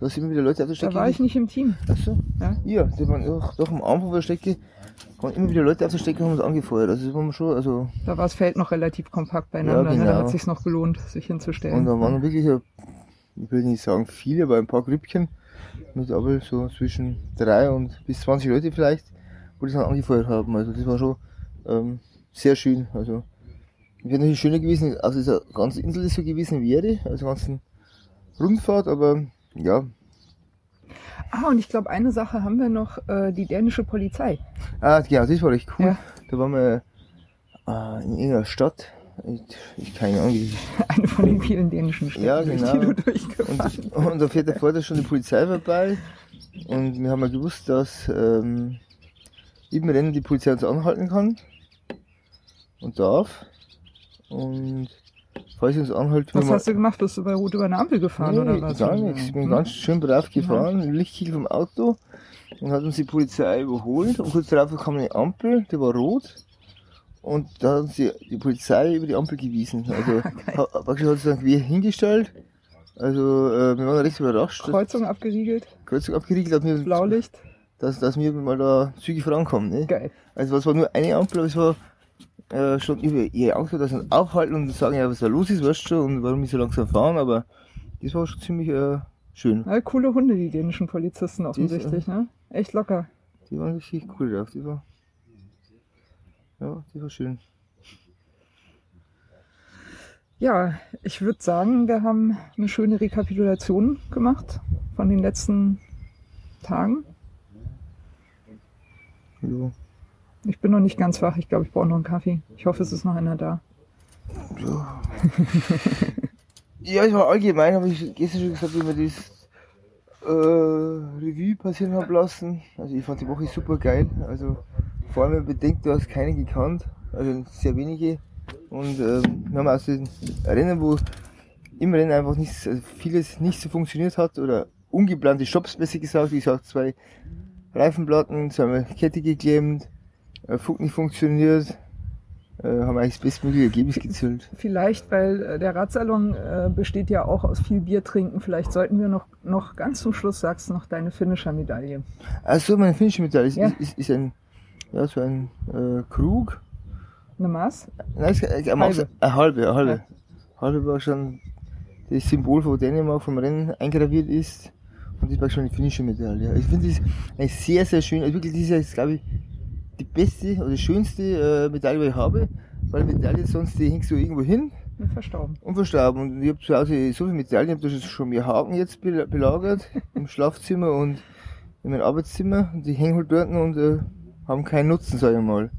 Du hast immer wieder Leute auf der Da Strecke. war ich nicht im Team. Achso. Ja? Ja, die waren doch, doch am Anfang der Strecke, waren immer wieder Leute auf der Strecke und haben uns angefeuert. Also das war schon, also, Da war das Feld noch relativ kompakt beieinander. Ja, ne? Da genau. hat sich noch gelohnt, sich hinzustellen. und da waren wirklich, ich will nicht sagen viele, aber ein paar Grüppchen mit aber so zwischen drei und bis 20 Leute vielleicht, wo die dann angefeuert haben. Also das war schon ähm, sehr schön. Also wäre natürlich schöner gewesen, als dieser ganze Insel so gewesen wäre, also ganzen Rundfahrt, aber ja. Ah, und ich glaube, eine Sache haben wir noch, äh, die dänische Polizei. Ah, genau, das war echt cool. Ja. Da waren wir äh, in irgendeiner Stadt. Ich, ich keine Ahnung, wie Eine von den vielen dänischen Städten, Ja, genau. die du durchgefahren bist. Und, und da fährt da vorne schon die Polizei vorbei. Und wir haben ja gewusst, dass ähm, im Rennen die Polizei uns anhalten kann und darf. Und falls sie uns anhält, Was hast du gemacht? Bist du bei Rot über eine Ampel gefahren nee, oder was? gar nichts. Ich bin Hm? ganz schön brav gefahren, Lichtkegel vom Auto. Und hat uns die Polizei überholt. Und kurz darauf kam eine Ampel, die war rot. Und da hat uns die, die Polizei über die Ampel gewiesen. Also ha- praktisch hat uns dann quer hingestellt. Also äh, wir waren recht überrascht. Kreuzung abgeriegelt, Kreuzung abgeriegelt, dass wir, Blaulicht. dass, dass wir mal da zügig vorankommen. Ne? Geil. Also es war nur eine Ampel, aber es war äh, schon über ihr Auto, dass sie aufhalten und sagen, ja, was da los ist, weißt du, und warum wir so langsam fahren, aber das war schon ziemlich äh, schön. Ja, coole Hunde, die dänischen Polizisten offensichtlich, ne? Echt locker. Die waren richtig cool drauf, die war. Ja, die war schön. Ja, ich würde sagen, wir haben eine schöne Rekapitulation gemacht von den letzten Tagen. Ja. Ich bin noch nicht ganz wach. Ich glaube, ich brauche noch einen Kaffee. Ich hoffe, es ist noch einer da. Ja. ja, es war allgemein, habe ich gestern schon gesagt, wie wir das äh, Revue passieren haben lassen. Also ich fand die Woche super geil. Also vor allem, wenn man bedenkt, du hast keine gekannt, also sehr wenige. Und ähm, wir haben aus den Rennen, wo im Rennen einfach nichts, also vieles nicht so funktioniert hat oder ungeplante Stops besser gesagt, wie gesagt, zwei Reifenplatten, zweimal Kette geklemmt, äh, Fug nicht funktioniert, äh, haben eigentlich das bestmögliche Ergebnis gezielt. Vielleicht, weil äh, der Radsalon äh, besteht ja auch aus viel Bier trinken. Vielleicht sollten wir noch, noch ganz zum Schluss sagst noch deine Finisher-Medaille. Achso, meine finnische Medaille ist, Ja. ist, ist, ist ein, ja, so ein äh, Krug. Eine Maß? Nein, ist eine, eine, Halbe. eine halbe, eine halbe. Ja. Halbe war schon das Symbol von Dänemark vom Rennen eingraviert ist. Und das war schon eine finnische Medaille. Ich finde das sehr, sehr schön. Also wirklich, das ist glaube ich, die beste oder die schönste äh, Medaille, die ich habe. Weil die Medaille sonst, die hängst du irgendwo hin Bin verstorben. und verstauben. Und ich habe zu Hause so viele Medaillen, ich habe da schon mehr Haken jetzt bel- belagert im Schlafzimmer und in meinem Arbeitszimmer. Und die hängen halt dort und äh, haben keinen Nutzen, sage ich mal.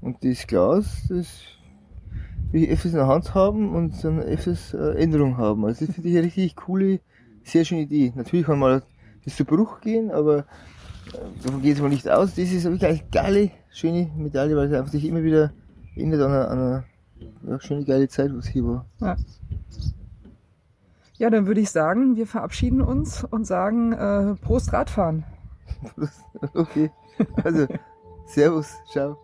Und das Glas, das will ich öfters in der Hand haben und dann öfters äh, Änderung haben. Also das finde ich eine richtig coole, sehr schöne Idee. Natürlich kann mal das zu Bruch gehen, aber davon geht es mal nicht aus. Das ist wirklich eine geile, schöne Medaille, weil es einfach sich immer wieder erinnert an eine, an eine schöne, geile Zeit, was hier war. Ja. Ja, dann würde ich sagen, wir verabschieden uns und sagen äh, Prost Radfahren. Okay, also Servus, ciao.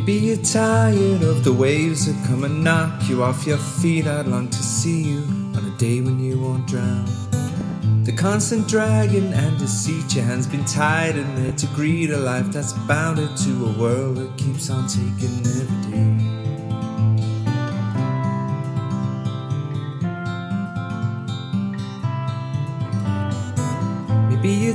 Maybe you're tired of the waves that come and knock you off your feet. I'd long to see you on a day when you won't drown. The constant dragging and deceit, your hands been tied in there to greet a life that's bounded to a world that keeps on taking every day.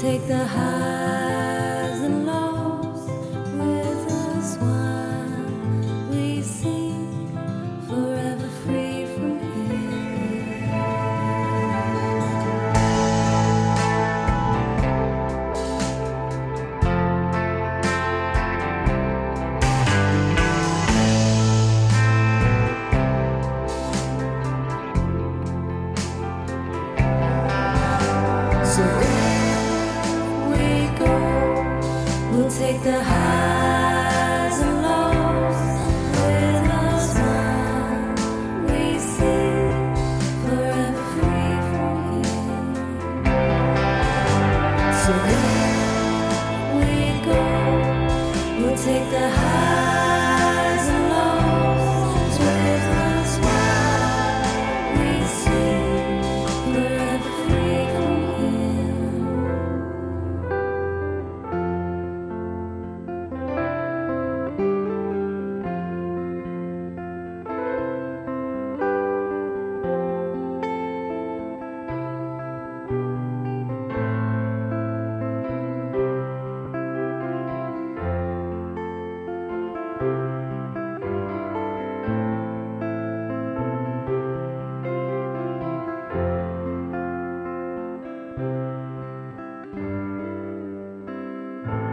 take the highs